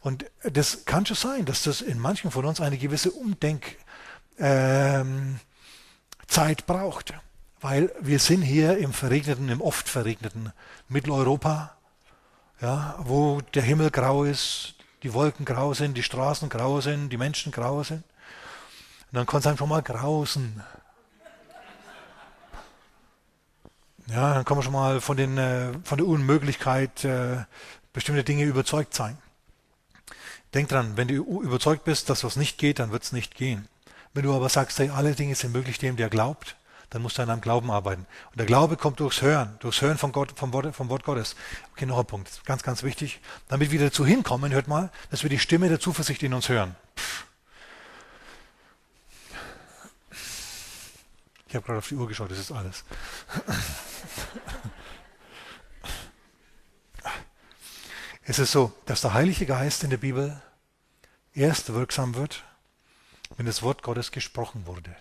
A: Und das kann schon sein, dass das in manchen von uns eine gewisse Umdenkzeit ähm, braucht weil wir sind hier im verregneten, im oft verregneten Mitteleuropa, ja, wo der Himmel grau ist, die Wolken grau sind, die Straßen grau sind, die Menschen grau sind. Und dann kann es einfach mal grausen. Ja, dann kann man schon mal von, den, äh, von der Unmöglichkeit äh, bestimmter Dinge überzeugt sein. Denk dran, wenn du überzeugt bist, dass was nicht geht, dann wird es nicht gehen. Wenn du aber sagst, hey, alle Dinge sind möglich dem, der glaubt, dann musst du an deinem Glauben arbeiten. Und der Glaube kommt durchs Hören, durchs Hören von Gott, vom, Wort, vom Wort Gottes. Okay, noch ein Punkt, ganz, ganz wichtig. Damit wir dazu hinkommen, hört mal, dass wir die Stimme der Zuversicht in uns hören. Ich habe gerade auf die Uhr geschaut, das ist alles. Es ist so, dass der Heilige Geist in der Bibel erst wirksam wird, wenn das Wort Gottes gesprochen wurde.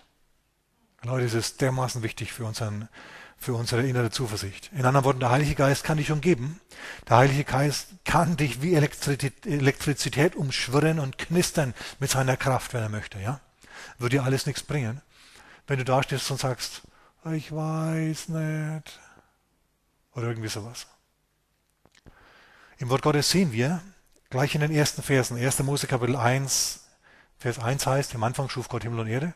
A: Leute, es ist dermaßen wichtig für, unseren, für unsere innere Zuversicht. In anderen Worten, der Heilige Geist kann dich umgeben. Der Heilige Geist kann dich wie Elektrizität umschwirren und knistern mit seiner Kraft, wenn er möchte. Ja? Würde dir alles nichts bringen, wenn du da stehst und sagst, ich weiß nicht. Oder irgendwie sowas. Im Wort Gottes sehen wir, gleich in den ersten Versen, 1. Mose Kapitel 1, Vers 1 heißt, im Anfang schuf Gott Himmel und Erde.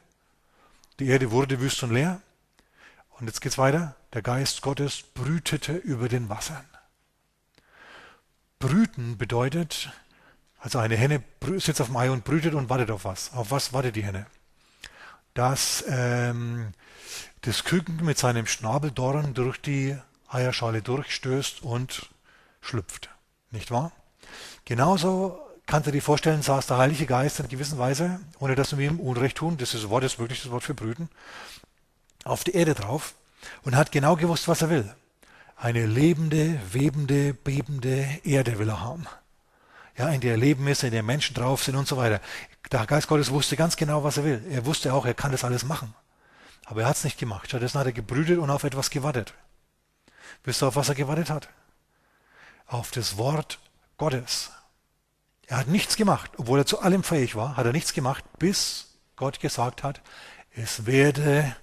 A: Die Erde wurde wüst und leer. Und jetzt geht's weiter. Der Geist Gottes brütete über den Wassern. Brüten bedeutet, also eine Henne sitzt auf dem Ei und brütet und wartet auf was. Auf was wartet die Henne? Dass ähm, das Küken mit seinem Schnabeldorn durch die Eierschale durchstößt und schlüpft. Nicht wahr? Genauso kannst du dir vorstellen, saß der Heilige Geist in gewisser Weise, ohne dass wir ihm Unrecht tun, das ist das Wort, ist wirklich das Wort für Brüten, auf die Erde drauf und hat genau gewusst, was er will. Eine lebende, webende, bebende Erde will er haben. Ja, in der Leben ist, in der Menschen drauf sind und so weiter. Der Geist Gottes wusste ganz genau, was er will. Er wusste auch, er kann das alles machen. Aber er hat es nicht gemacht. Stattdessen hat er gebrütet und auf etwas gewartet. Wisst ihr, auf was er gewartet hat? Auf das Wort Gottes. Er hat nichts gemacht, obwohl er zu allem fähig war, hat er nichts gemacht, bis Gott gesagt hat, es werde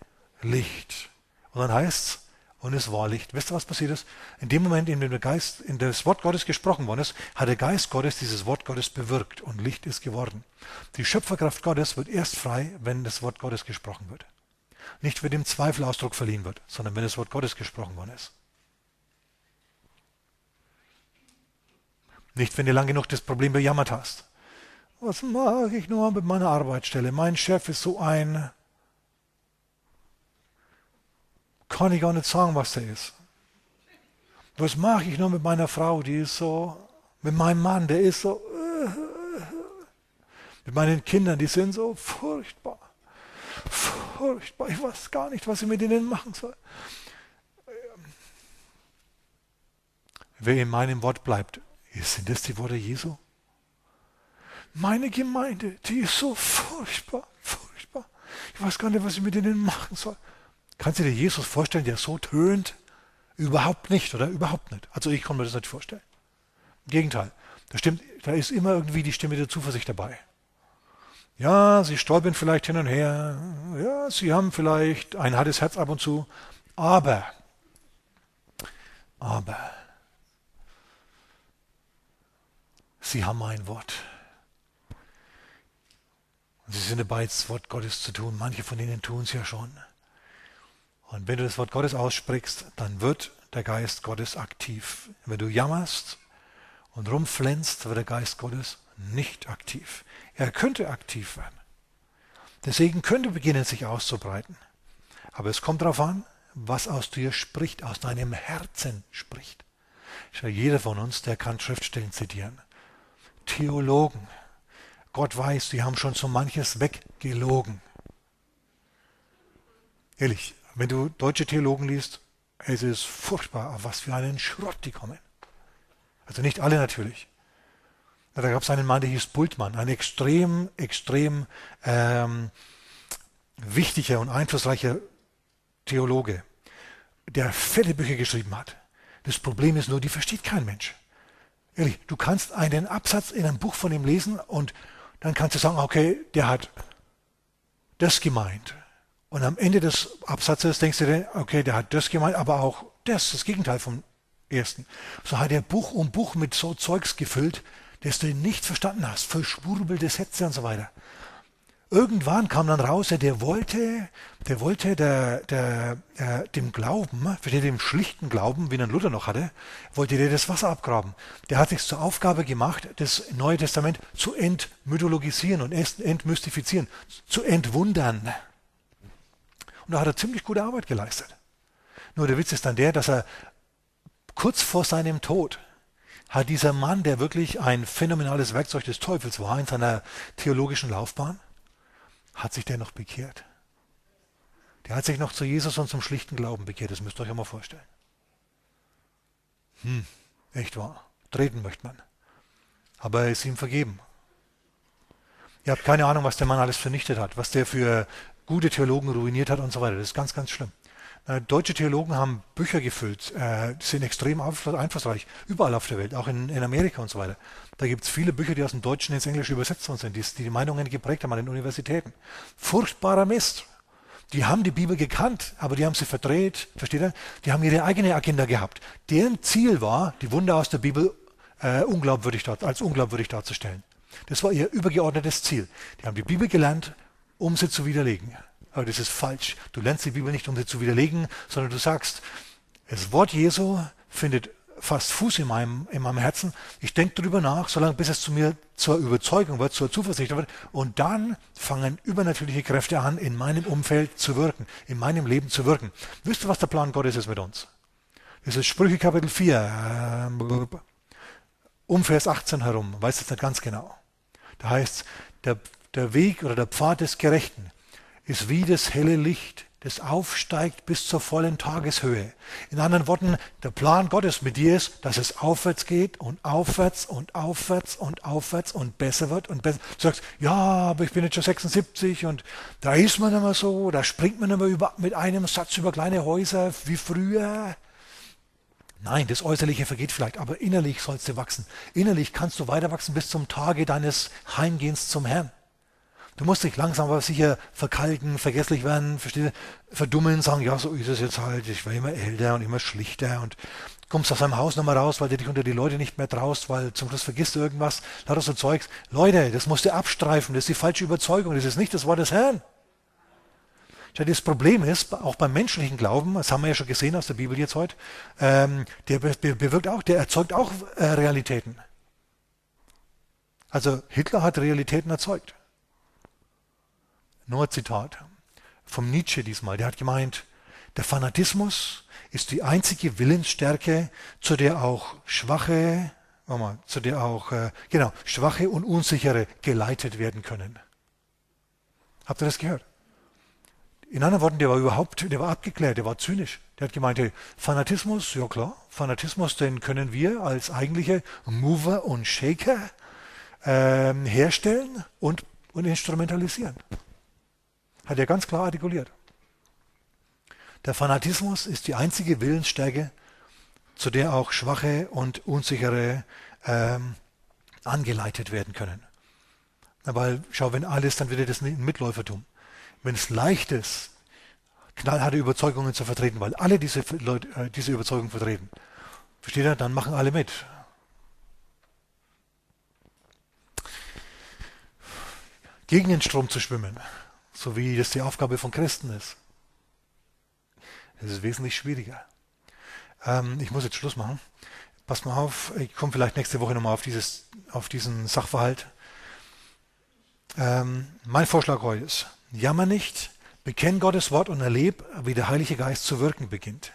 A: Licht. Und dann heißt es, und es war Licht. Wisst ihr, was passiert ist? In dem Moment, in dem der Geist, in das Wort Gottes gesprochen worden ist, hat der Geist Gottes dieses Wort Gottes bewirkt und Licht ist geworden. Die Schöpferkraft Gottes wird erst frei, wenn das Wort Gottes gesprochen wird. Nicht, wenn dem Zweifel Ausdruck verliehen wird, sondern wenn das Wort Gottes gesprochen worden ist. Nicht, wenn du lang genug das Problem bejammert hast. Was mache ich nur mit meiner Arbeitsstelle? Mein Chef ist so ein. Kann ich auch nicht sagen, was der ist. Was mache ich nur mit meiner Frau? Die ist so. Mit meinem Mann, der ist so. Mit meinen Kindern, die sind so furchtbar. Furchtbar. Ich weiß gar nicht, was ich mit ihnen machen soll. Wer in meinem Wort bleibt, sind das die Worte Jesu? Meine Gemeinde, die ist so furchtbar, furchtbar. Ich weiß gar nicht, was ich mit ihnen machen soll. Kannst du dir Jesus vorstellen, der so tönt? Überhaupt nicht, oder? Überhaupt nicht. Also ich kann mir das nicht vorstellen. Im Gegenteil. Da stimmt, da ist immer irgendwie die Stimme der Zuversicht dabei. Ja, sie stolpern vielleicht hin und her. Ja, sie haben vielleicht ein hartes Herz ab und zu. Aber, aber, sie haben ein Wort. Und sie sind dabei, das Wort Gottes zu tun. Manche von ihnen tun es ja schon. Und wenn du das Wort Gottes aussprichst, dann wird der Geist Gottes aktiv. Wenn du jammerst und rumflänzt, wird der Geist Gottes nicht aktiv. Er könnte aktiv werden. Der Segen könnte beginnen, sich auszubreiten. Aber es kommt darauf an, was aus dir spricht, aus deinem Herzen spricht. Jeder von uns, der kann Schriftstellen zitieren. Theologen, Gott weiß, die haben schon so manches weggelogen. Ehrlich, wenn du deutsche Theologen liest, es ist furchtbar, auf was für einen Schrott die kommen. Also nicht alle natürlich. Da gab es einen Mann, der hieß Bultmann, ein extrem, extrem ähm, wichtiger und einflussreicher Theologe, der fette Bücher geschrieben hat. Das Problem ist nur, die versteht kein Mensch. Ehrlich, du kannst einen Absatz in einem Buch von ihm lesen und dann kannst du sagen, okay, der hat das gemeint. Und am Ende des Absatzes denkst du dir, okay, der hat das gemeint, aber auch das, das Gegenteil vom ersten. So hat er Buch um Buch mit so Zeugs gefüllt, das du nicht verstanden hast, verschwurbelte Sätze und so weiter. Irgendwann kam dann raus, der wollte, der wollte der, der, äh, dem Glauben, versteht dem schlichten Glauben, wie ein Luther noch hatte, wollte der das Wasser abgraben. Der hat sich zur Aufgabe gemacht, das Neue Testament zu entmythologisieren und entmystifizieren, zu entwundern. Und da hat er ziemlich gute Arbeit geleistet. Nur der Witz ist dann der, dass er kurz vor seinem Tod hat dieser Mann, der wirklich ein phänomenales Werkzeug des Teufels war in seiner theologischen Laufbahn, hat sich der noch bekehrt. Der hat sich noch zu Jesus und zum schlichten Glauben bekehrt. Das müsst ihr euch einmal vorstellen. Hm, echt wahr. Treten möchte man. Aber er ist ihm vergeben. Ihr habt keine Ahnung, was der Mann alles vernichtet hat, was der für gute Theologen ruiniert hat und so weiter. Das ist ganz, ganz schlimm. Äh, deutsche Theologen haben Bücher gefüllt, äh, sind extrem einflussreich, überall auf der Welt, auch in, in Amerika und so weiter. Da gibt es viele Bücher, die aus dem Deutschen ins Englische übersetzt worden sind, die, die Meinungen geprägt haben an den Universitäten. Furchtbarer Mist. Die haben die Bibel gekannt, aber die haben sie verdreht, versteht ihr? Die haben ihre eigene Agenda gehabt. Deren Ziel war, die Wunder aus der Bibel äh, unglaubwürdig als unglaubwürdig darzustellen. Das war ihr übergeordnetes Ziel. Die haben die Bibel gelernt, um sie zu widerlegen. Aber das ist falsch. Du lernst die Bibel nicht, um sie zu widerlegen, sondern du sagst, das Wort Jesu findet fast Fuß in meinem, in meinem Herzen. Ich denke darüber nach, solange bis es zu mir zur Überzeugung wird, zur Zuversicht wird. Und dann fangen übernatürliche Kräfte an, in meinem Umfeld zu wirken, in meinem Leben zu wirken. Wisst ihr, was der Plan Gottes ist mit uns? Das ist Sprüche Kapitel 4, äh, um Vers 18 herum, weiß es nicht ganz genau. Da heißt der, der Weg oder der Pfad des Gerechten ist wie das helle Licht, das aufsteigt bis zur vollen Tageshöhe. In anderen Worten, der Plan Gottes mit dir ist, dass es aufwärts geht und aufwärts und aufwärts und aufwärts und besser wird und besser. Du sagst, ja, aber ich bin jetzt schon 76 und da ist man immer so, da springt man immer über, mit einem Satz über kleine Häuser wie früher. Nein, das Äußerliche vergeht vielleicht, aber innerlich sollst du wachsen. Innerlich kannst du weiter wachsen bis zum Tage deines Heimgehens zum Herrn. Du musst dich langsam aber sicher verkalken, vergesslich werden, verstehe, verdummen, sagen, ja, so ist es jetzt halt, ich werde immer älter und immer schlichter und kommst aus deinem Haus nochmal raus, weil du dich unter die Leute nicht mehr traust, weil zum Schluss vergisst du irgendwas, lauter so Zeugs. Leute, das musst du abstreifen, das ist die falsche Überzeugung, das ist nicht das Wort des Herrn. Das Problem ist, auch beim menschlichen Glauben, das haben wir ja schon gesehen aus der Bibel jetzt heute, ähm, der bewirkt auch, der erzeugt auch äh, Realitäten. Also Hitler hat Realitäten erzeugt. Nur ein Zitat vom Nietzsche diesmal. Der hat gemeint, der Fanatismus ist die einzige Willensstärke, zu der auch schwache, mal, zu der auch äh, genau schwache und unsichere geleitet werden können. Habt ihr das gehört? In anderen Worten, der war überhaupt, der war abgeklärt, der war zynisch. Der hat gemeint, Fanatismus, ja klar, Fanatismus, den können wir als eigentliche Mover und Shaker ähm, herstellen und, und instrumentalisieren. Hat er ganz klar artikuliert. Der Fanatismus ist die einzige Willensstärke, zu der auch schwache und unsichere ähm, angeleitet werden können. Weil, schau, wenn alles, dann wird das ein Mitläufertum. Wenn es leicht ist, knallharte Überzeugungen zu vertreten, weil alle diese Leute äh, diese Überzeugung vertreten, versteht ihr, dann machen alle mit. Gegen den Strom zu schwimmen, so wie das die Aufgabe von Christen ist, das ist wesentlich schwieriger. Ähm, ich muss jetzt Schluss machen. Pass mal auf, ich komme vielleicht nächste Woche nochmal auf, dieses, auf diesen Sachverhalt. Ähm, mein Vorschlag heute ist, jammer nicht, bekenn Gottes Wort und erleb, wie der Heilige Geist zu wirken beginnt.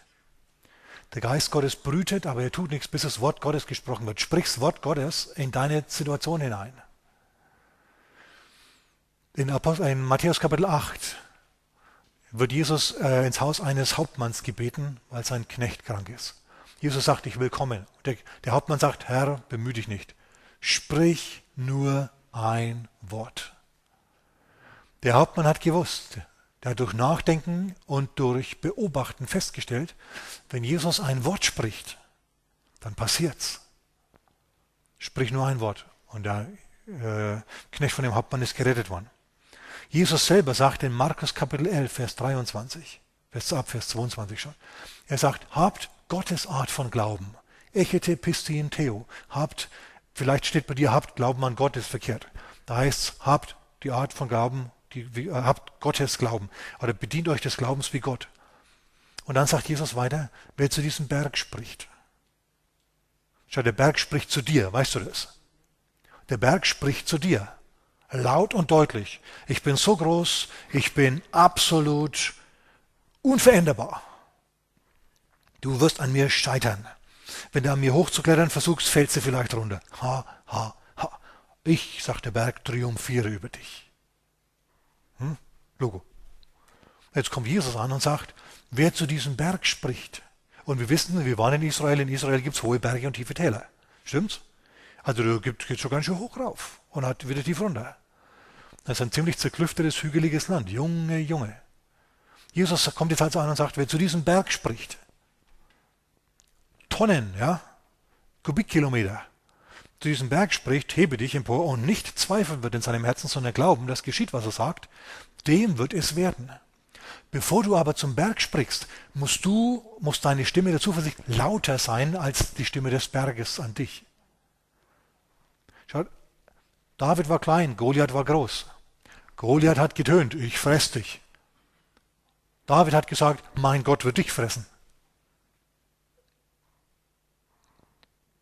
A: Der Geist Gottes brütet, aber er tut nichts, bis das Wort Gottes gesprochen wird. Sprich das Wort Gottes in deine Situation hinein. In, Apostel, in Matthäus Kapitel 8 wird Jesus äh, ins Haus eines Hauptmanns gebeten, weil sein Knecht krank ist. Jesus sagt, ich will kommen. Der, der Hauptmann sagt, Herr, bemühe dich nicht. Sprich nur ein Wort. Der Hauptmann hat gewusst, der hat durch Nachdenken und durch Beobachten festgestellt, wenn Jesus ein Wort spricht, dann passiert's. Sprich nur ein Wort. Und der äh, Knecht von dem Hauptmann ist gerettet worden. Jesus selber sagt in Markus Kapitel 11, Vers 23, Vers ab Vers 22 schon. Er sagt, habt Gottes Art von Glauben. Echete pistin theo. Habt, vielleicht steht bei dir, habt Glauben an Gott ist verkehrt. Da heißt es, habt die Art von Glauben, die, wie, äh, habt Gottes Glauben. Oder bedient euch des Glaubens wie Gott. Und dann sagt Jesus weiter, wer zu diesem Berg spricht. Schau, der Berg spricht zu dir, weißt du das? Der Berg spricht zu dir laut und deutlich, ich bin so groß, ich bin absolut unveränderbar. Du wirst an mir scheitern. Wenn du an mir hochzuklettern versuchst, fällst du vielleicht runter. Ha, ha, ha. Ich, sagt der Berg, triumphiere über dich. Hm? Logo. Jetzt kommt Jesus an und sagt, wer zu diesem Berg spricht. Und wir wissen, wir waren in Israel, in Israel gibt es hohe Berge und tiefe Täler. Stimmt's? Also du gehst schon ganz schön hoch rauf und hat wieder tief runter. Das ist ein ziemlich zerklüftetes, hügeliges Land. Junge, Junge. Jesus kommt jetzt also an und sagt, wer zu diesem Berg spricht, Tonnen, ja, Kubikkilometer, zu diesem Berg spricht, hebe dich empor und nicht zweifeln wird in seinem Herzen, sondern glauben, das geschieht, was er sagt, dem wird es werden. Bevor du aber zum Berg sprichst, musst du, muss deine Stimme der Zuversicht lauter sein als die Stimme des Berges an dich. Schaut, David war klein, Goliath war groß. Goliath hat getönt, ich fress dich. David hat gesagt, mein Gott wird dich fressen.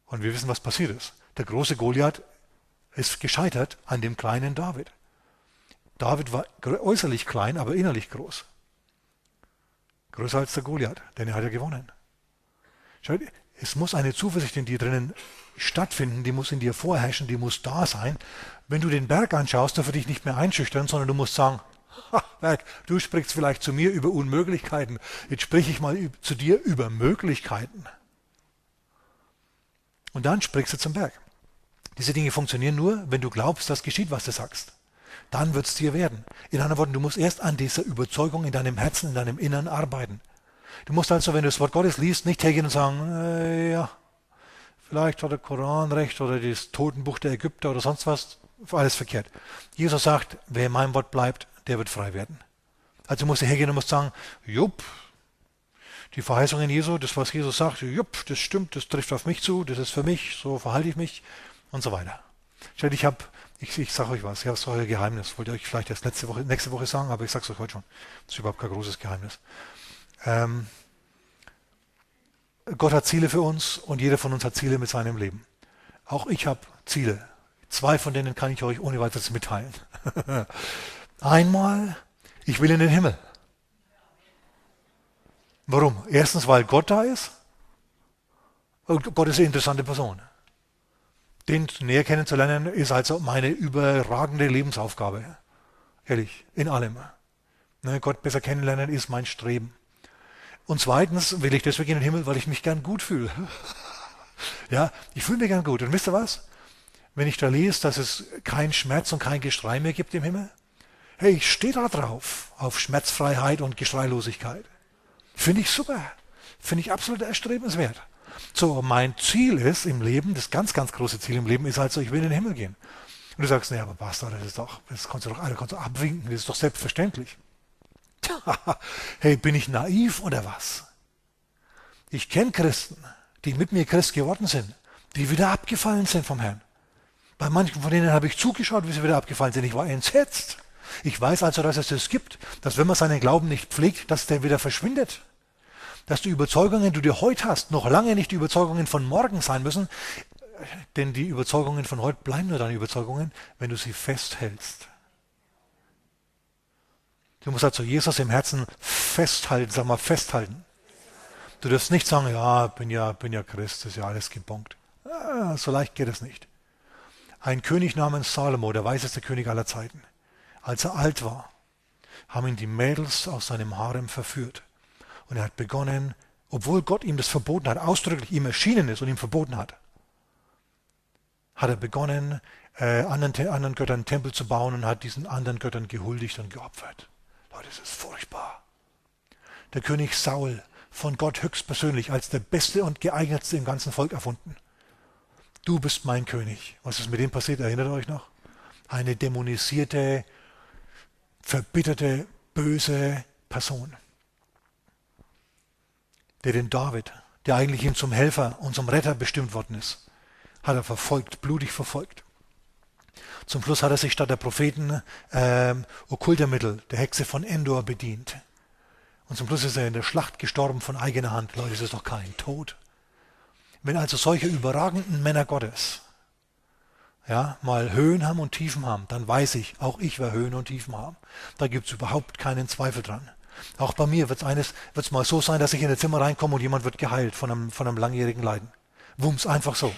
A: Und wir wissen, was passiert ist. Der große Goliath ist gescheitert an dem kleinen David. David war äußerlich klein, aber innerlich groß. Größer als der Goliath, denn er hat ja gewonnen. Es muss eine Zuversicht in dir drinnen stattfinden, die muss in dir vorherrschen, die muss da sein. Wenn du den Berg anschaust, darf er dich nicht mehr einschüchtern, sondern du musst sagen, ha, Berg, du sprichst vielleicht zu mir über Unmöglichkeiten, jetzt spreche ich mal zu dir über Möglichkeiten. Und dann sprichst du zum Berg. Diese Dinge funktionieren nur, wenn du glaubst, dass geschieht, was du sagst. Dann wird es dir werden. In anderen Worten, du musst erst an dieser Überzeugung in deinem Herzen, in deinem Innern arbeiten. Du musst also, wenn du das Wort Gottes liest, nicht hergehen und sagen, äh, ja, Vielleicht hat der Koran recht oder das Totenbuch der Ägypter oder sonst was. Alles verkehrt. Jesus sagt, wer in meinem Wort bleibt, der wird frei werden. Also muss er hergehen und muss sagen, jupp, die Verheißungen Jesu, das was Jesus sagt, jupp, das stimmt, das trifft auf mich zu, das ist für mich, so verhalte ich mich und so weiter. Ich habe, ich, ich sage euch was, ich habe so ein Geheimnis, wollte ich euch vielleicht erst letzte Woche, nächste Woche sagen, aber ich sage es euch heute schon. Das ist überhaupt kein großes Geheimnis. Ähm, Gott hat Ziele für uns und jeder von uns hat Ziele mit seinem Leben. Auch ich habe Ziele. Zwei von denen kann ich euch ohne weiteres mitteilen. Einmal, ich will in den Himmel. Warum? Erstens, weil Gott da ist. Gott ist eine interessante Person. Den näher kennenzulernen ist also meine überragende Lebensaufgabe. Ehrlich, in allem. Ne, Gott besser kennenlernen ist mein Streben. Und zweitens will ich deswegen in den Himmel, weil ich mich gern gut fühle. ja, ich fühle mich gern gut. Und wisst ihr was? Wenn ich da lese, dass es keinen Schmerz und kein Geschrei mehr gibt im Himmel, hey, ich stehe da drauf, auf Schmerzfreiheit und Geschreilosigkeit. Finde ich super. Finde ich absolut erstrebenswert. So, mein Ziel ist im Leben, das ganz, ganz große Ziel im Leben ist halt so, ich will in den Himmel gehen. Und du sagst, nee, aber Bastard, das ist doch, das kannst du doch, alle kannst du abwinken, das ist doch selbstverständlich. hey, bin ich naiv oder was? Ich kenne Christen, die mit mir Christ geworden sind, die wieder abgefallen sind vom Herrn. Bei manchen von denen habe ich zugeschaut, wie sie wieder abgefallen sind. Ich war entsetzt. Ich weiß also, dass es das gibt, dass wenn man seinen Glauben nicht pflegt, dass der wieder verschwindet. Dass die Überzeugungen, die du heute hast, noch lange nicht die Überzeugungen von morgen sein müssen, denn die Überzeugungen von heute bleiben nur deine Überzeugungen, wenn du sie festhältst. Du musst also Jesus im Herzen festhalten, sag mal festhalten. Du darfst nicht sagen, ja, bin ja, bin ja Christ, ist ja alles gebonkt. Ah, so leicht geht es nicht. Ein König namens Salomo, der weiseste König aller Zeiten, als er alt war, haben ihn die Mädels aus seinem Harem verführt. Und er hat begonnen, obwohl Gott ihm das verboten hat, ausdrücklich ihm erschienen ist und ihm verboten hat, hat er begonnen, äh, anderen, anderen Göttern Tempel zu bauen und hat diesen anderen Göttern gehuldigt und geopfert. Leute, das ist furchtbar. Der König Saul, von Gott höchstpersönlich als der beste und geeignetste im ganzen Volk erfunden. Du bist mein König. Was ist mit dem passiert? Erinnert euch noch? Eine dämonisierte, verbitterte, böse Person. Der den David, der eigentlich ihm zum Helfer und zum Retter bestimmt worden ist, hat er verfolgt, blutig verfolgt. Zum Schluss hat er sich statt der Propheten äh, okkulter Mittel, der Hexe von Endor, bedient. Und zum Schluss ist er in der Schlacht gestorben von eigener Hand. Leute, das ist doch kein Tod. Wenn also solche überragenden Männer Gottes ja, mal Höhen haben und Tiefen haben, dann weiß ich, auch ich werde Höhen und Tiefen haben. Da gibt es überhaupt keinen Zweifel dran. Auch bei mir wird es mal so sein, dass ich in ein Zimmer reinkomme und jemand wird geheilt von einem, von einem langjährigen Leiden. Wumms, einfach so.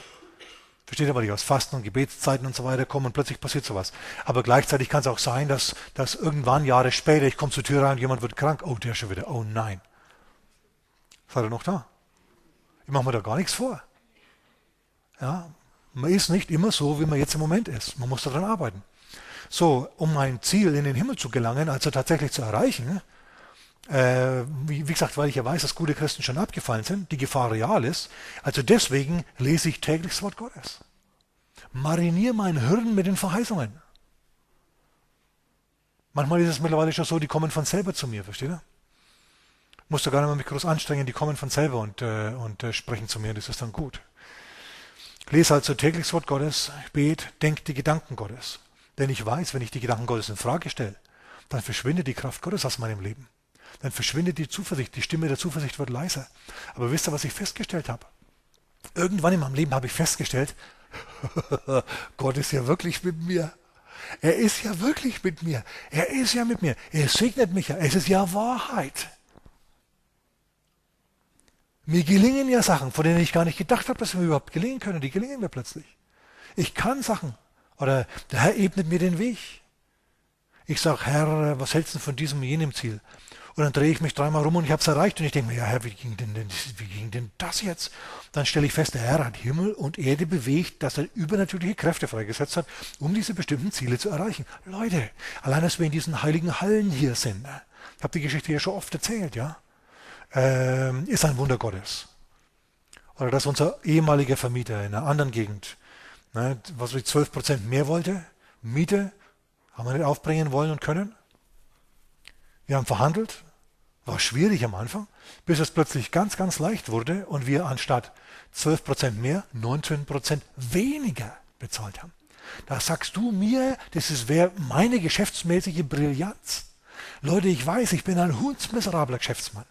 A: Versteht ihr, weil ich aus Fasten und Gebetszeiten und so weiter komme und plötzlich passiert sowas. Aber gleichzeitig kann es auch sein, dass, dass irgendwann Jahre später ich komme zur Tür rein und jemand wird krank. Oh, der schon wieder. Oh nein. Seid ihr noch da? Ich mache mir da gar nichts vor. Ja, man ist nicht immer so, wie man jetzt im Moment ist. Man muss daran arbeiten. So, um mein Ziel in den Himmel zu gelangen, also tatsächlich zu erreichen, äh, wie, wie, gesagt, weil ich ja weiß, dass gute Christen schon abgefallen sind, die Gefahr real ist. Also deswegen lese ich täglich das Wort Gottes. Mariniere mein Hirn mit den Verheißungen. Manchmal ist es mittlerweile schon so, die kommen von selber zu mir, versteht ihr? Musst du gar nicht mehr mich groß anstrengen, die kommen von selber und, äh, und äh, sprechen zu mir, das ist dann gut. Lese also täglich das Wort Gottes, bete, denk die Gedanken Gottes. Denn ich weiß, wenn ich die Gedanken Gottes in Frage stelle, dann verschwindet die Kraft Gottes aus meinem Leben dann verschwindet die Zuversicht, die Stimme der Zuversicht wird leiser. Aber wisst ihr, was ich festgestellt habe? Irgendwann in meinem Leben habe ich festgestellt, Gott ist ja wirklich mit mir. Er ist ja wirklich mit mir. Er ist ja mit mir. Er segnet mich ja. Es ist ja Wahrheit. Mir gelingen ja Sachen, von denen ich gar nicht gedacht habe, dass sie mir überhaupt gelingen können. Die gelingen mir plötzlich. Ich kann Sachen. Oder der Herr ebnet mir den Weg. Ich sage, Herr, was hältst du von diesem und jenem Ziel? Und dann drehe ich mich dreimal rum und ich habe es erreicht. Und ich denke mir, ja Herr, wie ging, denn, wie ging denn das jetzt? Dann stelle ich fest, der Herr hat Himmel und Erde bewegt, dass er übernatürliche Kräfte freigesetzt hat, um diese bestimmten Ziele zu erreichen. Leute, allein, dass wir in diesen heiligen Hallen hier sind, ne? ich habe die Geschichte ja schon oft erzählt, ja, ähm, ist ein Wunder Gottes. Oder dass unser ehemaliger Vermieter in einer anderen Gegend, ne, was wie 12 Prozent mehr wollte, Miete, haben wir nicht aufbringen wollen und können. Wir haben verhandelt, war schwierig am Anfang, bis es plötzlich ganz, ganz leicht wurde und wir anstatt 12% mehr 19% weniger bezahlt haben. Da sagst du mir, das wäre meine geschäftsmäßige Brillanz. Leute, ich weiß, ich bin ein hundsmiserabler Geschäftsmann.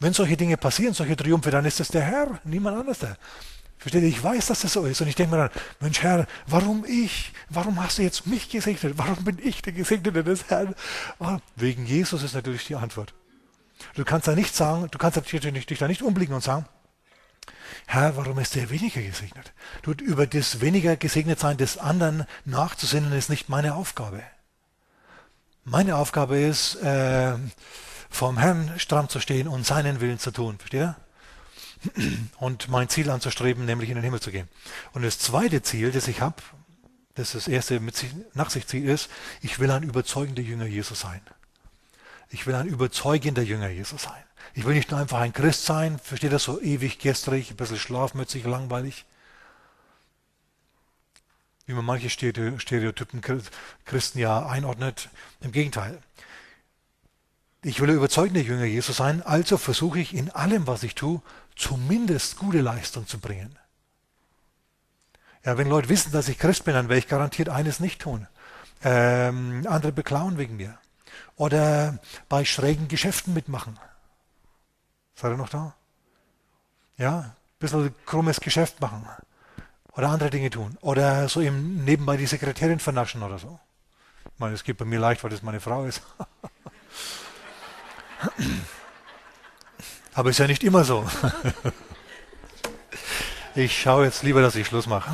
A: Wenn solche Dinge passieren, solche Triumphe, dann ist es der Herr, niemand anders. Der. Versteht ihr? Ich weiß, dass das so ist. Und ich denke mir dann, Mensch Herr, warum ich? Warum hast du jetzt mich gesegnet? Warum bin ich der Gesegnete des Herrn? Wegen Jesus ist natürlich die Antwort. Du kannst da nicht sagen, du kannst dich da nicht umblicken und sagen, Herr, warum ist der weniger gesegnet? Du, über das weniger gesegnet sein des anderen nachzusinnen, ist nicht meine Aufgabe. Meine Aufgabe ist, äh, vom Herrn stramm zu stehen und seinen Willen zu tun. Versteht ihr? Und mein Ziel anzustreben, nämlich in den Himmel zu gehen. Und das zweite Ziel, das ich habe, das das erste mit sich, nach sich zieht, ist, ich will ein überzeugender Jünger Jesus sein. Ich will ein überzeugender Jünger Jesus sein. Ich will nicht nur einfach ein Christ sein, versteht das so ewig gestrig, ein bisschen schlafmützig, langweilig. Wie man manche Stereotypen Christen ja einordnet. Im Gegenteil. Ich will überzeugender Jünger Jesus sein, also versuche ich in allem, was ich tue, zumindest gute Leistung zu bringen. Ja, wenn Leute wissen, dass ich Christ bin, dann werde ich garantiert eines nicht tun. Ähm, andere beklauen wegen mir. Oder bei schrägen Geschäften mitmachen. Seid ihr noch da? Ja, ein bisschen krummes Geschäft machen. Oder andere Dinge tun. Oder so eben nebenbei die Sekretärin vernaschen oder so. Ich meine, es geht bei mir leicht, weil das meine Frau ist. Aber ist ja nicht immer so. Ich schaue jetzt lieber, dass ich Schluss mache.